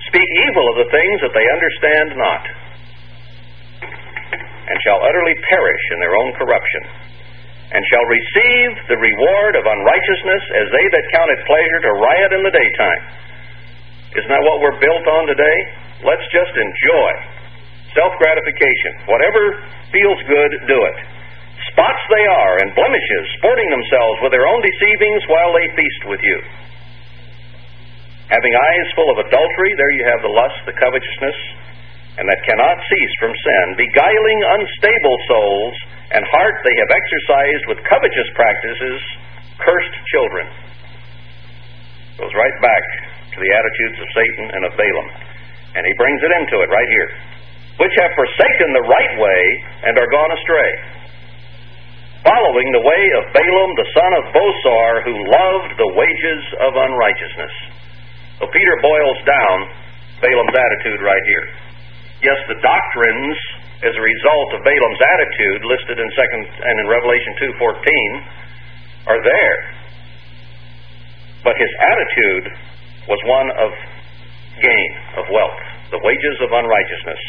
speak evil of the things that they understand not, and shall utterly perish in their own corruption, and shall receive the reward of unrighteousness as they that count it pleasure to riot in the daytime. Isn't that what we're built on today? Let's just enjoy self gratification. Whatever feels good, do it. Spots they are, and blemishes, sporting themselves with their own deceivings while they feast with you. Having eyes full of adultery, there you have the lust, the covetousness, and that cannot cease from sin, beguiling unstable souls, and heart they have exercised with covetous practices, cursed children. Goes right back to the attitudes of Satan and of Balaam. And he brings it into it right here. Which have forsaken the right way and are gone astray following the way of Balaam the son of Bosor, who loved the wages of unrighteousness. So Peter boils down Balaam's attitude right here. Yes, the doctrines as a result of Balaam's attitude listed in second and in Revelation 2:14 are there. But his attitude was one of gain, of wealth, the wages of unrighteousness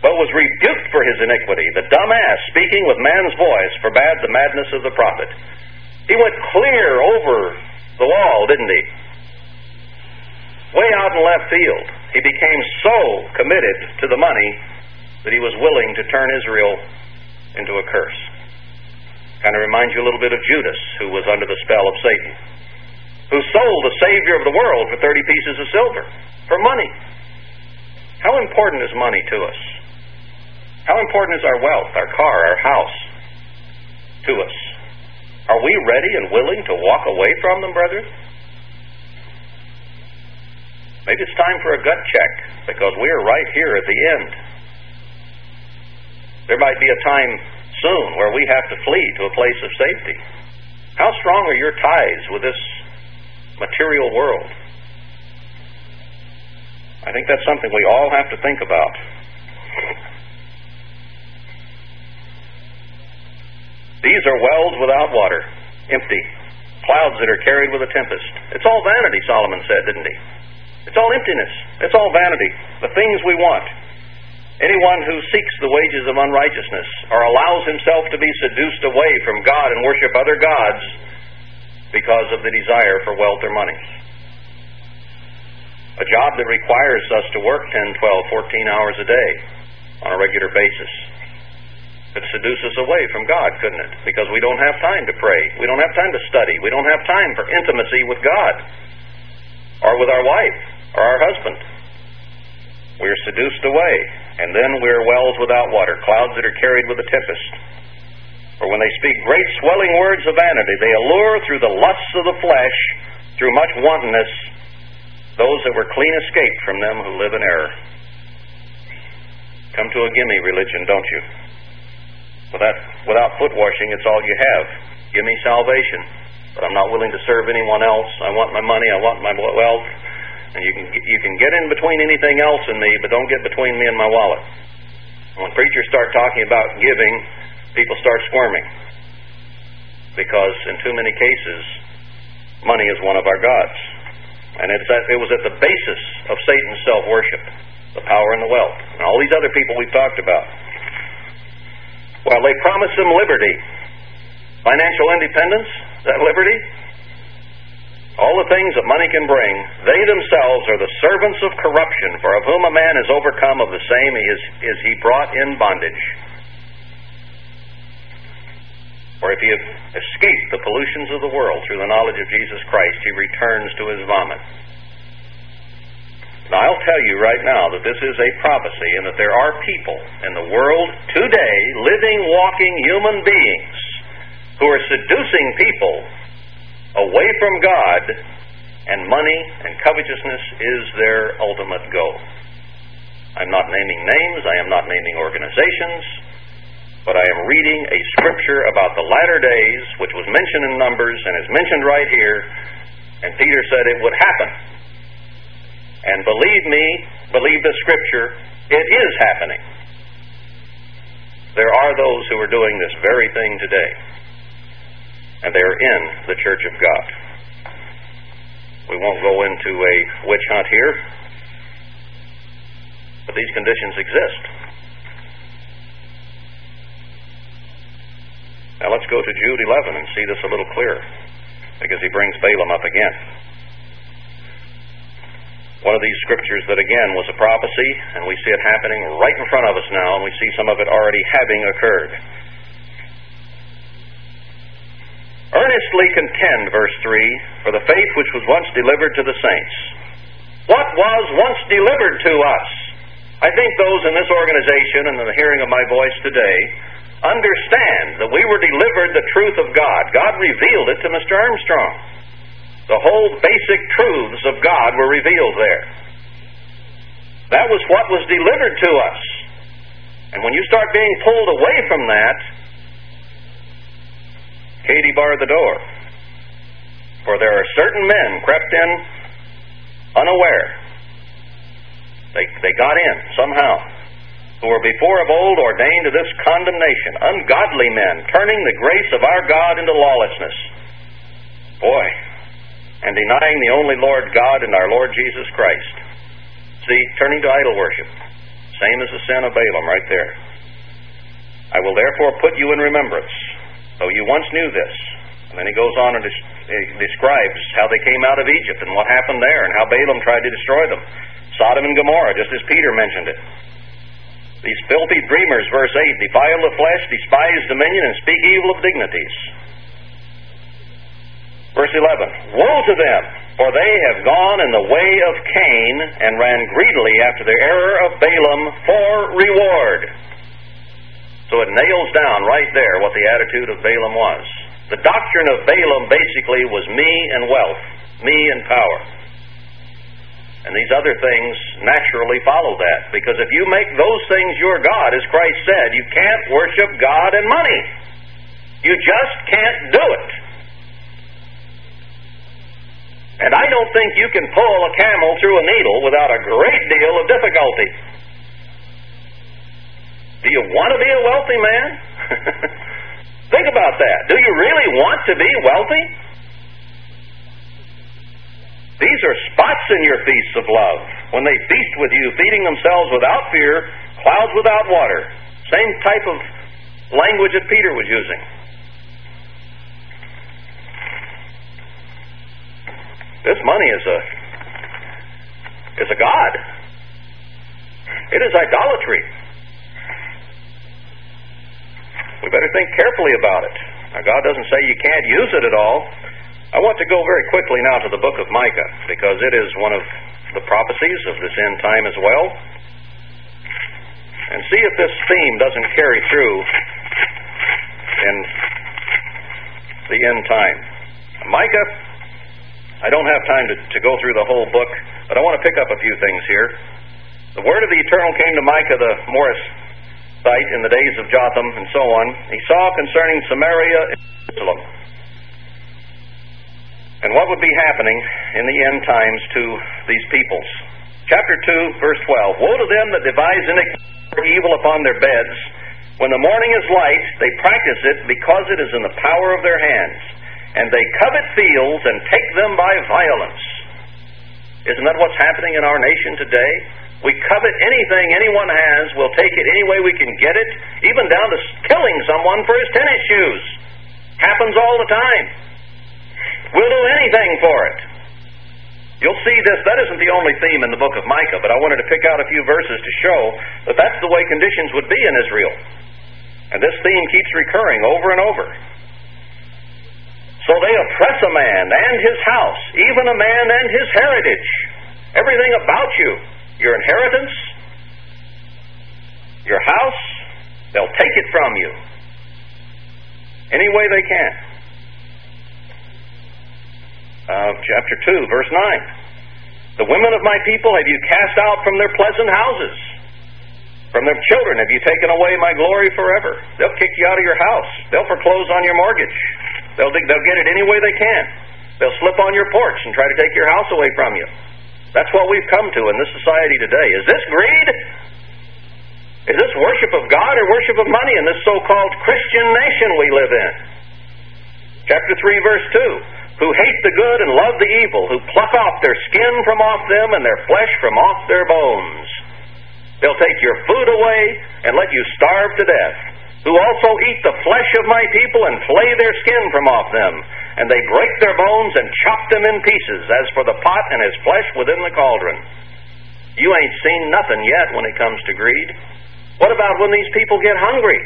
but was rebuked for his iniquity. The dumb ass, speaking with man's voice, forbade the madness of the prophet. He went clear over the wall, didn't he? Way out in left field. He became so committed to the money that he was willing to turn Israel into a curse. Kind of reminds you a little bit of Judas, who was under the spell of Satan, who sold the Savior of the world for 30 pieces of silver, for money. How important is money to us? How important is our wealth, our car, our house to us? Are we ready and willing to walk away from them, brethren? Maybe it's time for a gut check because we are right here at the end. There might be a time soon where we have to flee to a place of safety. How strong are your ties with this material world? I think that's something we all have to think about. These are wells without water, empty. Clouds that are carried with a tempest. It's all vanity, Solomon said, didn't he? It's all emptiness. It's all vanity. The things we want. Anyone who seeks the wages of unrighteousness or allows himself to be seduced away from God and worship other gods because of the desire for wealth or money. A job that requires us to work 10, 12, 14 hours a day on a regular basis could seduce us away from God, couldn't it? Because we don't have time to pray. We don't have time to study. We don't have time for intimacy with God or with our wife or our husband. We are seduced away, and then we are wells without water, clouds that are carried with a tempest. For when they speak great swelling words of vanity, they allure through the lusts of the flesh, through much wantonness, those that were clean escaped from them who live in error. Come to a gimme religion, don't you? Without, without foot washing, it's all you have. Give me salvation, but I'm not willing to serve anyone else. I want my money, I want my wealth, and you can you can get in between anything else and me, but don't get between me and my wallet. When preachers start talking about giving, people start squirming because in too many cases, money is one of our gods, and it's at, it was at the basis of Satan's self worship, the power and the wealth, and all these other people we've talked about. While they promise them liberty, financial independence, that liberty, all the things that money can bring, they themselves are the servants of corruption, for of whom a man is overcome, of the same is, is he brought in bondage. or if he escaped the pollutions of the world through the knowledge of Jesus Christ, he returns to his vomit. Now, I'll tell you right now that this is a prophecy and that there are people in the world today, living, walking human beings, who are seducing people away from God, and money and covetousness is their ultimate goal. I'm not naming names, I am not naming organizations, but I am reading a scripture about the latter days, which was mentioned in Numbers and is mentioned right here, and Peter said it would happen. And believe me, believe the scripture, it is happening. There are those who are doing this very thing today, and they are in the church of God. We won't go into a witch hunt here, but these conditions exist. Now let's go to Jude 11 and see this a little clearer, because he brings Balaam up again. One of these scriptures that again was a prophecy, and we see it happening right in front of us now, and we see some of it already having occurred. Earnestly contend, verse 3, for the faith which was once delivered to the saints. What was once delivered to us? I think those in this organization and in the hearing of my voice today understand that we were delivered the truth of God. God revealed it to Mr. Armstrong. The whole basic truths of God were revealed there. That was what was delivered to us. And when you start being pulled away from that, Katie barred the door. For there are certain men crept in unaware. They, they got in somehow who were before of old ordained to this condemnation, ungodly men, turning the grace of our God into lawlessness. Boy, and denying the only Lord God and our Lord Jesus Christ. See, turning to idol worship. Same as the sin of Balaam right there. I will therefore put you in remembrance, though you once knew this. And then he goes on and eh, describes how they came out of Egypt and what happened there and how Balaam tried to destroy them. Sodom and Gomorrah, just as Peter mentioned it. These filthy dreamers, verse 8, defile the flesh, despise dominion, and speak evil of dignities. Verse 11, Woe to them, for they have gone in the way of Cain, and ran greedily after the error of Balaam for reward. So it nails down right there what the attitude of Balaam was. The doctrine of Balaam basically was me and wealth, me and power. And these other things naturally follow that. Because if you make those things your God, as Christ said, you can't worship God and money. You just can't do it. And I don't think you can pull a camel through a needle without a great deal of difficulty. Do you want to be a wealthy man? [LAUGHS] think about that. Do you really want to be wealthy? These are spots in your feasts of love. When they feast with you, feeding themselves without fear, clouds without water. Same type of language that Peter was using. This money is a is a god. It is idolatry. We better think carefully about it. Now, God doesn't say you can't use it at all. I want to go very quickly now to the book of Micah because it is one of the prophecies of this end time as well. And see if this theme doesn't carry through in the end time. Micah, I don't have time to, to go through the whole book, but I want to pick up a few things here. The word of the Eternal came to Micah the Morris site in the days of Jotham and so on. He saw concerning Samaria and Jerusalem and what would be happening in the end times to these peoples. Chapter 2, verse 12 Woe to them that devise iniquity evil upon their beds. When the morning is light, they practice it because it is in the power of their hands. And they covet fields and take them by violence. Isn't that what's happening in our nation today? We covet anything anyone has, we'll take it any way we can get it, even down to killing someone for his tennis shoes. Happens all the time. We'll do anything for it. You'll see this. That isn't the only theme in the book of Micah, but I wanted to pick out a few verses to show that that's the way conditions would be in Israel. And this theme keeps recurring over and over. So they oppress a man and his house, even a man and his heritage. Everything about you, your inheritance, your house, they'll take it from you. Any way they can. Uh, chapter 2, verse 9. The women of my people have you cast out from their pleasant houses. From their children have you taken away my glory forever. They'll kick you out of your house. They'll foreclose on your mortgage. They'll, they'll get it any way they can. They'll slip on your porch and try to take your house away from you. That's what we've come to in this society today. Is this greed? Is this worship of God or worship of money in this so called Christian nation we live in? Chapter 3, verse 2 Who hate the good and love the evil, who pluck off their skin from off them and their flesh from off their bones. They'll take your food away and let you starve to death. Who also eat the flesh of my people and flay their skin from off them. And they break their bones and chop them in pieces, as for the pot and his flesh within the cauldron. You ain't seen nothing yet when it comes to greed. What about when these people get hungry?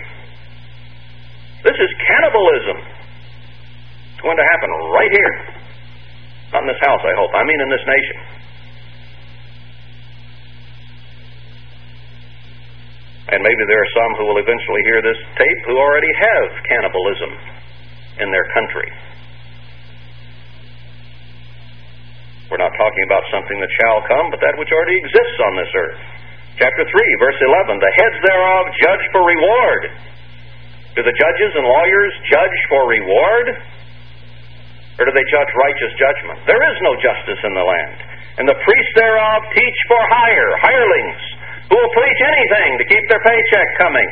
This is cannibalism. It's going to happen right here. Not in this house, I hope. I mean in this nation. And maybe there are some who will eventually hear this tape who already have cannibalism in their country. We're not talking about something that shall come, but that which already exists on this earth. Chapter 3, verse 11 The heads thereof judge for reward. Do the judges and lawyers judge for reward? Or do they judge righteous judgment? There is no justice in the land. And the priests thereof teach for hire, hirelings who will preach anything to keep their paycheck coming.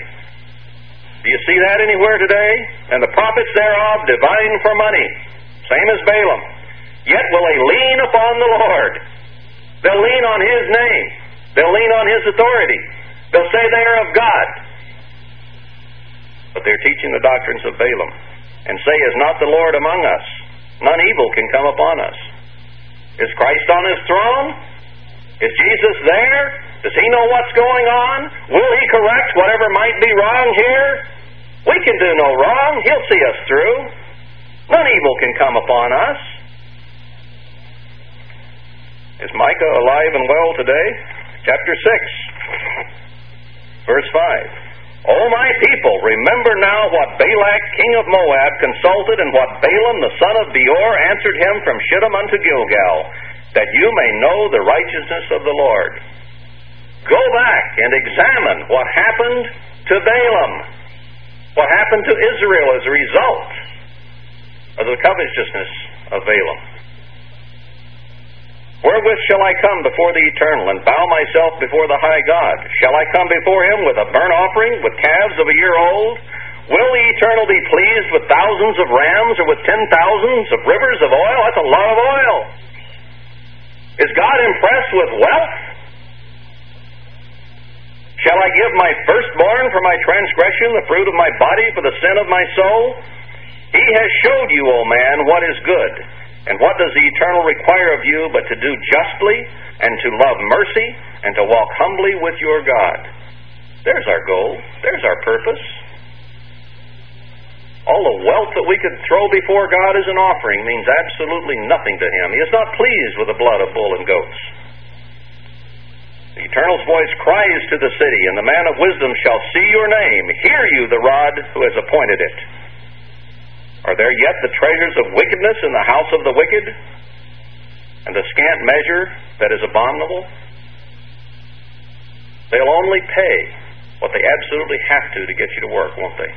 Do you see that anywhere today? And the prophets thereof divine for money, same as Balaam. Yet will they lean upon the Lord. They'll lean on His name. They'll lean on His authority. They'll say they are of God. But they're teaching the doctrines of Balaam and say, Is not the Lord among us? None evil can come upon us. Is Christ on His throne? Is Jesus there? Does he know what's going on? Will he correct whatever might be wrong here? We can do no wrong. He'll see us through. None evil can come upon us. Is Micah alive and well today? Chapter 6, verse 5. O my people, remember now what Balak king of Moab consulted, and what Balaam the son of Beor answered him from Shittim unto Gilgal that you may know the righteousness of the Lord. Go back and examine what happened to Balaam, what happened to Israel as a result of the covetousness of Balaam. Wherewith shall I come before the Eternal and bow myself before the high God? Shall I come before him with a burnt offering, with calves of a year old? Will the Eternal be pleased with thousands of rams or with ten thousands of rivers of oil? That's a lot of oil. Is God impressed with wealth? Shall I give my firstborn for my transgression, the fruit of my body for the sin of my soul? He has showed you, O man, what is good. And what does the Eternal require of you but to do justly, and to love mercy, and to walk humbly with your God? There's our goal. There's our purpose. All the wealth that we could throw before God as an offering means absolutely nothing to Him. He is not pleased with the blood of bull and goats. Eternal's voice cries to the city, and the man of wisdom shall see your name. Hear you, the rod who has appointed it. Are there yet the treasures of wickedness in the house of the wicked, and the scant measure that is abominable? They'll only pay what they absolutely have to to get you to work, won't they?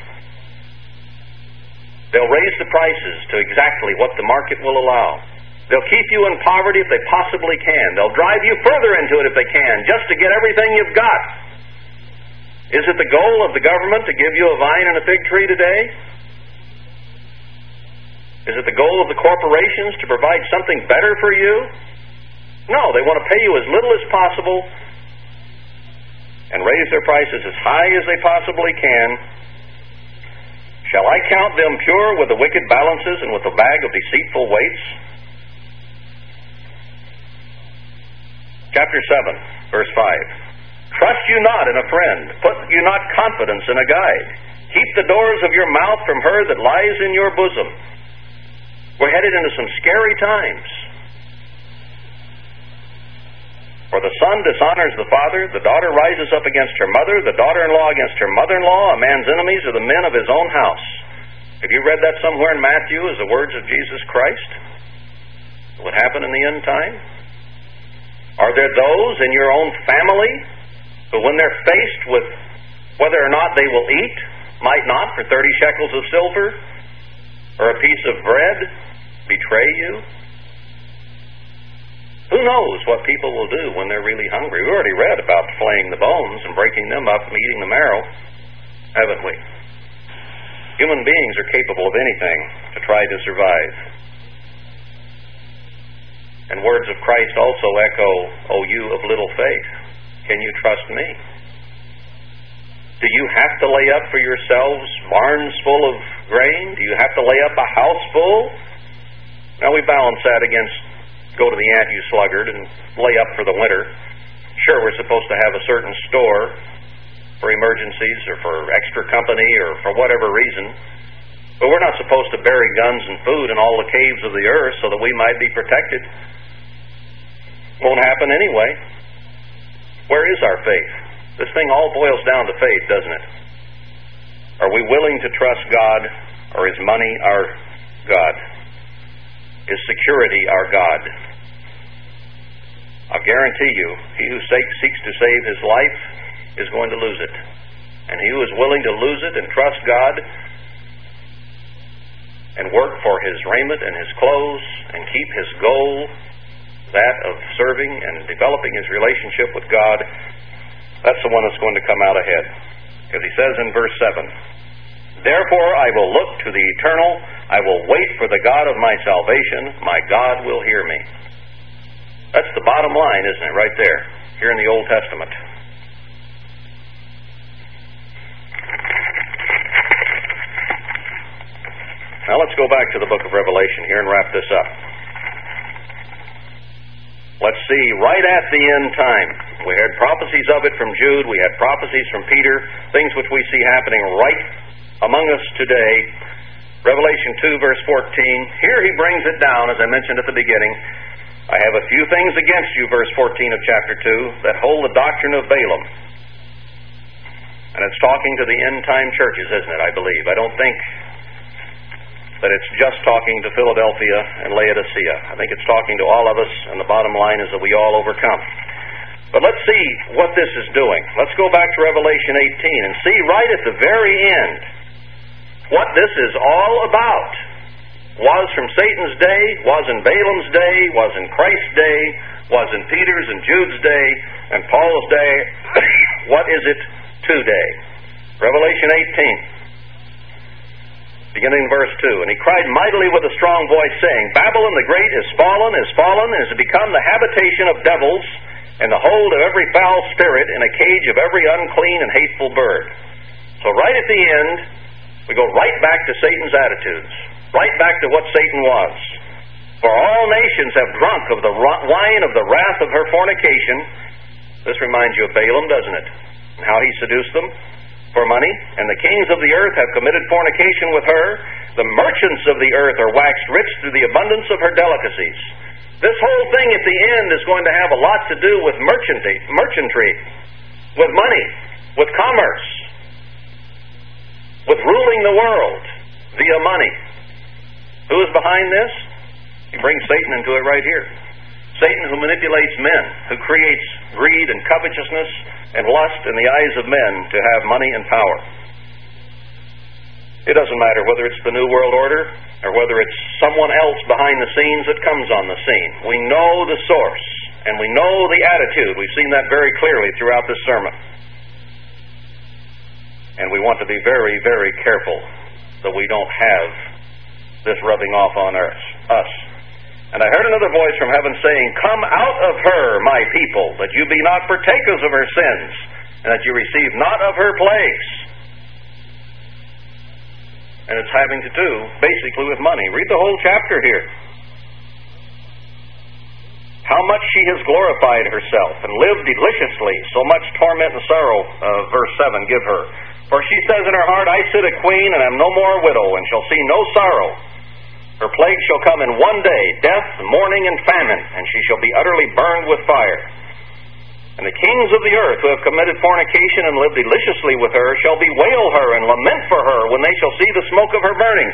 They'll raise the prices to exactly what the market will allow. They'll keep you in poverty if they possibly can. They'll drive you further into it if they can, just to get everything you've got. Is it the goal of the government to give you a vine and a fig tree today? Is it the goal of the corporations to provide something better for you? No, they want to pay you as little as possible and raise their prices as high as they possibly can Shall I count them pure with the wicked balances and with the bag of deceitful weights? Chapter 7, verse 5. Trust you not in a friend, put you not confidence in a guide. Keep the doors of your mouth from her that lies in your bosom. We're headed into some scary times. For the son dishonors the father, the daughter rises up against her mother, the daughter in law against her mother in law. A man's enemies are the men of his own house. Have you read that somewhere in Matthew as the words of Jesus Christ? What happened in the end time? Are there those in your own family who, when they're faced with whether or not they will eat, might not for 30 shekels of silver or a piece of bread betray you? Who knows what people will do when they're really hungry? We already read about flaying the bones and breaking them up and eating the marrow, haven't we? Human beings are capable of anything to try to survive. And words of Christ also echo, O you of little faith, can you trust me? Do you have to lay up for yourselves barns full of grain? Do you have to lay up a house full? Now we balance that against go to the ant, you sluggard, and lay up for the winter. Sure, we're supposed to have a certain store for emergencies or for extra company or for whatever reason. But we're not supposed to bury guns and food in all the caves of the earth so that we might be protected. Won't happen anyway. Where is our faith? This thing all boils down to faith, doesn't it? Are we willing to trust God or is money our God? Is security our God? I'll guarantee you, he who seeks to save his life is going to lose it. And he who is willing to lose it and trust God and work for his raiment and his clothes and keep his goal, that of serving and developing his relationship with God, that's the one that's going to come out ahead. Because he says in verse 7, Therefore I will look to the eternal, I will wait for the God of my salvation, my God will hear me. That's the bottom line, isn't it, right there, here in the Old Testament. Now let's go back to the book of Revelation here and wrap this up. Let's see, right at the end time, we had prophecies of it from Jude, we had prophecies from Peter, things which we see happening right among us today. Revelation 2, verse 14. Here he brings it down, as I mentioned at the beginning. I have a few things against you, verse 14 of chapter 2, that hold the doctrine of Balaam. And it's talking to the end time churches, isn't it? I believe. I don't think that it's just talking to Philadelphia and Laodicea. I think it's talking to all of us, and the bottom line is that we all overcome. But let's see what this is doing. Let's go back to Revelation 18 and see right at the very end what this is all about. Was from Satan's day, was in Balaam's day, was in Christ's day, was in Peter's and Jude's day, and Paul's day. [COUGHS] what is it today? Revelation 18 beginning in verse 2. And he cried mightily with a strong voice, saying, Babylon the great is fallen, is fallen, and is become the habitation of devils, and the hold of every foul spirit, and a cage of every unclean and hateful bird. So, right at the end, we go right back to Satan's attitudes, right back to what Satan was. For all nations have drunk of the wine of the wrath of her fornication. This reminds you of Balaam, doesn't it? And how he seduced them for money, and the kings of the earth have committed fornication with her. The merchants of the earth are waxed rich through the abundance of her delicacies. This whole thing at the end is going to have a lot to do with merchantry, merchantry with money, with commerce, with ruling the world via money. Who is behind this? He brings Satan into it right here. Satan, who manipulates men, who creates greed and covetousness and lust in the eyes of men to have money and power. It doesn't matter whether it's the New World Order or whether it's someone else behind the scenes that comes on the scene. We know the source and we know the attitude. We've seen that very clearly throughout this sermon. And we want to be very, very careful that we don't have this rubbing off on us. us. And I heard another voice from heaven saying, Come out of her, my people, that you be not partakers of her sins, and that you receive not of her plagues. And it's having to do basically with money. Read the whole chapter here. How much she has glorified herself and lived deliciously, so much torment and sorrow, uh, verse 7, give her. For she says in her heart, I sit a queen and am no more a widow, and shall see no sorrow. Her plague shall come in one day death, mourning, and famine, and she shall be utterly burned with fire. And the kings of the earth who have committed fornication and lived deliciously with her shall bewail her and lament for her when they shall see the smoke of her burning,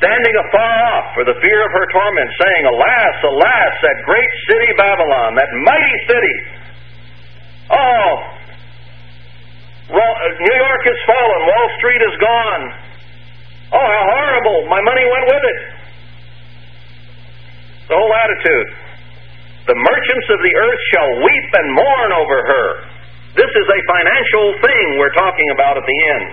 standing afar off for the fear of her torment, saying, Alas, alas, that great city Babylon, that mighty city! Oh, New York is fallen, Wall Street is gone. Oh, how horrible! My money went with it. The whole attitude. The merchants of the earth shall weep and mourn over her. This is a financial thing we're talking about at the end.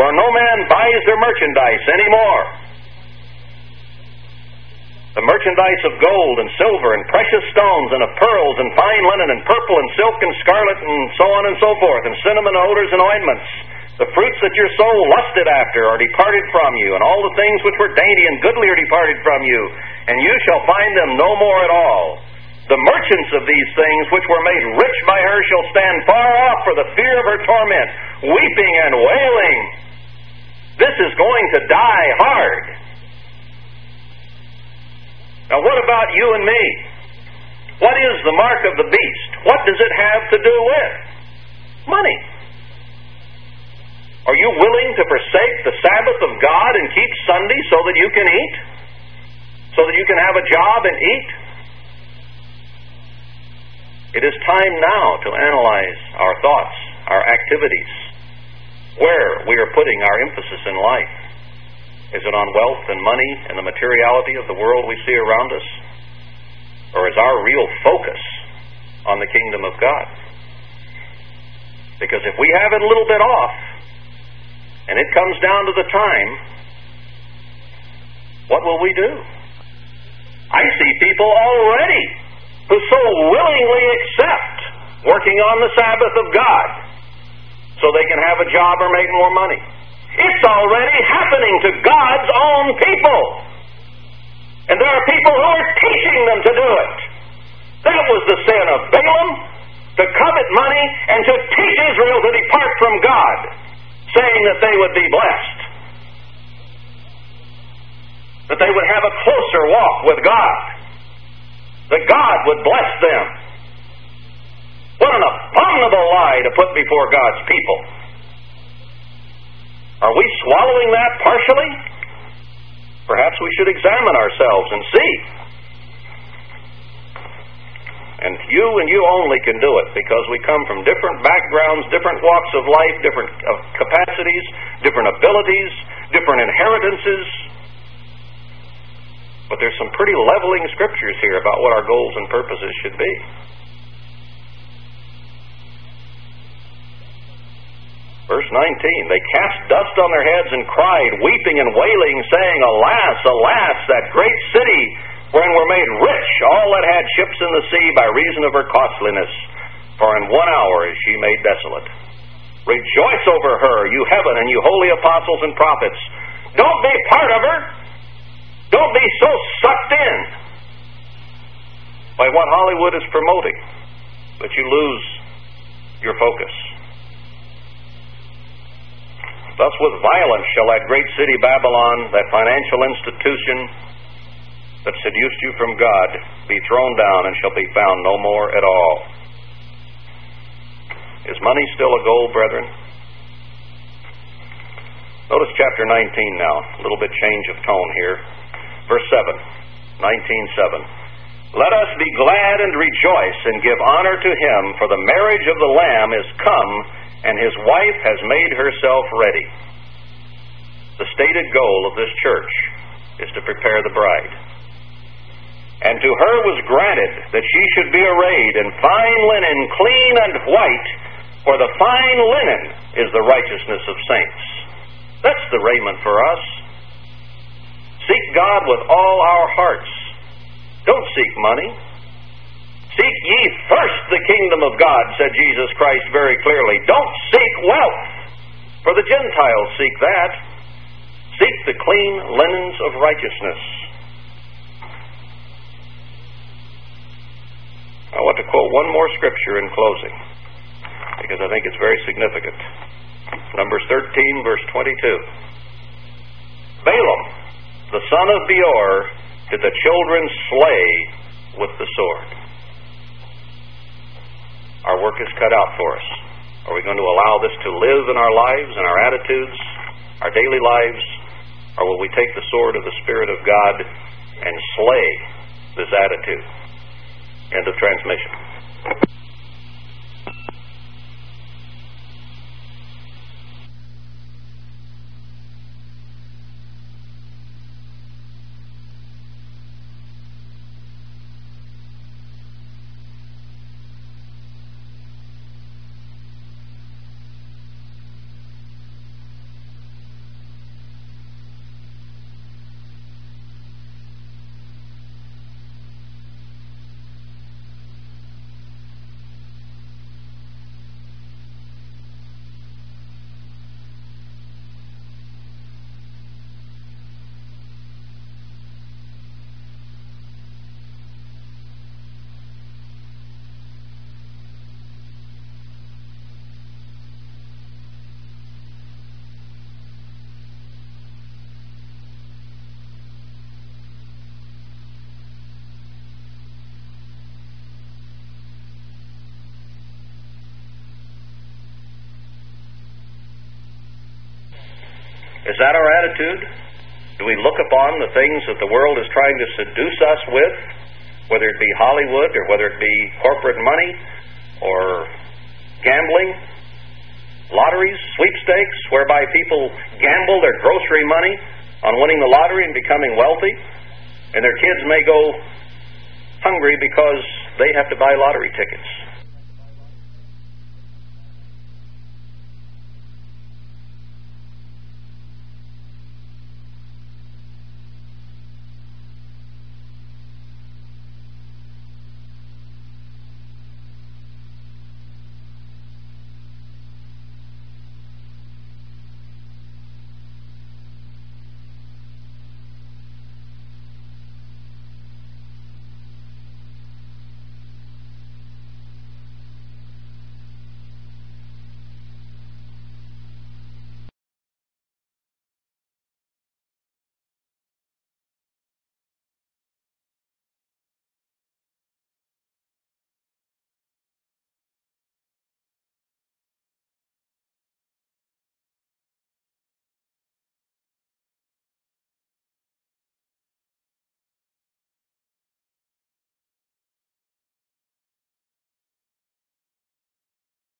For no man buys their merchandise anymore. The merchandise of gold and silver and precious stones and of pearls and fine linen and purple and silk and scarlet and so on and so forth, and cinnamon odors and ointments the fruits that your soul lusted after are departed from you, and all the things which were dainty and goodly are departed from you, and you shall find them no more at all. The merchants of these things which were made rich by her shall stand far off for the fear of her torment, weeping and wailing. This is going to die hard. Now, what about you and me? What is the mark of the beast? What does it have to do with? Money. Are you willing to forsake the Sabbath of God and keep Sunday so that you can eat? So that you can have a job and eat? It is time now to analyze our thoughts, our activities, where we are putting our emphasis in life. Is it on wealth and money and the materiality of the world we see around us? Or is our real focus on the kingdom of God? Because if we have it a little bit off, and it comes down to the time, what will we do? I see people already who so willingly accept working on the Sabbath of God so they can have a job or make more money. It's already happening to God's own people. And there are people who are teaching them to do it. That was the sin of Balaam, to covet money and to teach Israel to depart from God saying that they would be blessed, that they would have a closer walk with God, that God would bless them. What an abominable lie to put before God's people. Are we swallowing that partially? Perhaps we should examine ourselves and see. And you and you only can do it because we come from different backgrounds, different walks of life, different uh, capacities, different abilities, different inheritances. But there's some pretty leveling scriptures here about what our goals and purposes should be. Verse 19 They cast dust on their heads and cried, weeping and wailing, saying, Alas, alas, that great city wherein were made rich all that had ships in the sea by reason of her costliness. For in one hour is she made desolate. Rejoice over her, you heaven and you holy apostles and prophets. Don't be part of her. Don't be so sucked in by what Hollywood is promoting that you lose your focus. Thus, with violence shall that great city Babylon, that financial institution, that seduced you from God be thrown down and shall be found no more at all. Is money still a goal, brethren? Notice chapter 19 now. A little bit change of tone here. Verse 7, 19.7. Let us be glad and rejoice and give honor to him, for the marriage of the Lamb is come, and his wife has made herself ready. The stated goal of this church is to prepare the bride. And to her was granted that she should be arrayed in fine linen, clean and white, for the fine linen is the righteousness of saints. That's the raiment for us. Seek God with all our hearts. Don't seek money. Seek ye first the kingdom of God, said Jesus Christ very clearly. Don't seek wealth, for the Gentiles seek that. Seek the clean linens of righteousness I want to quote one more scripture in closing because I think it's very significant. Numbers 13, verse 22. Balaam the son of Beor, did the children slay with the sword. Our work is cut out for us. Are we going to allow this to live in our lives, and our attitudes, our daily lives, or will we take the sword of the Spirit of God and slay this attitude? End of transmission. Is that our attitude? Do we look upon the things that the world is trying to seduce us with, whether it be Hollywood or whether it be corporate money or gambling, lotteries, sweepstakes, whereby people gamble their grocery money on winning the lottery and becoming wealthy, and their kids may go hungry because they have to buy lottery tickets?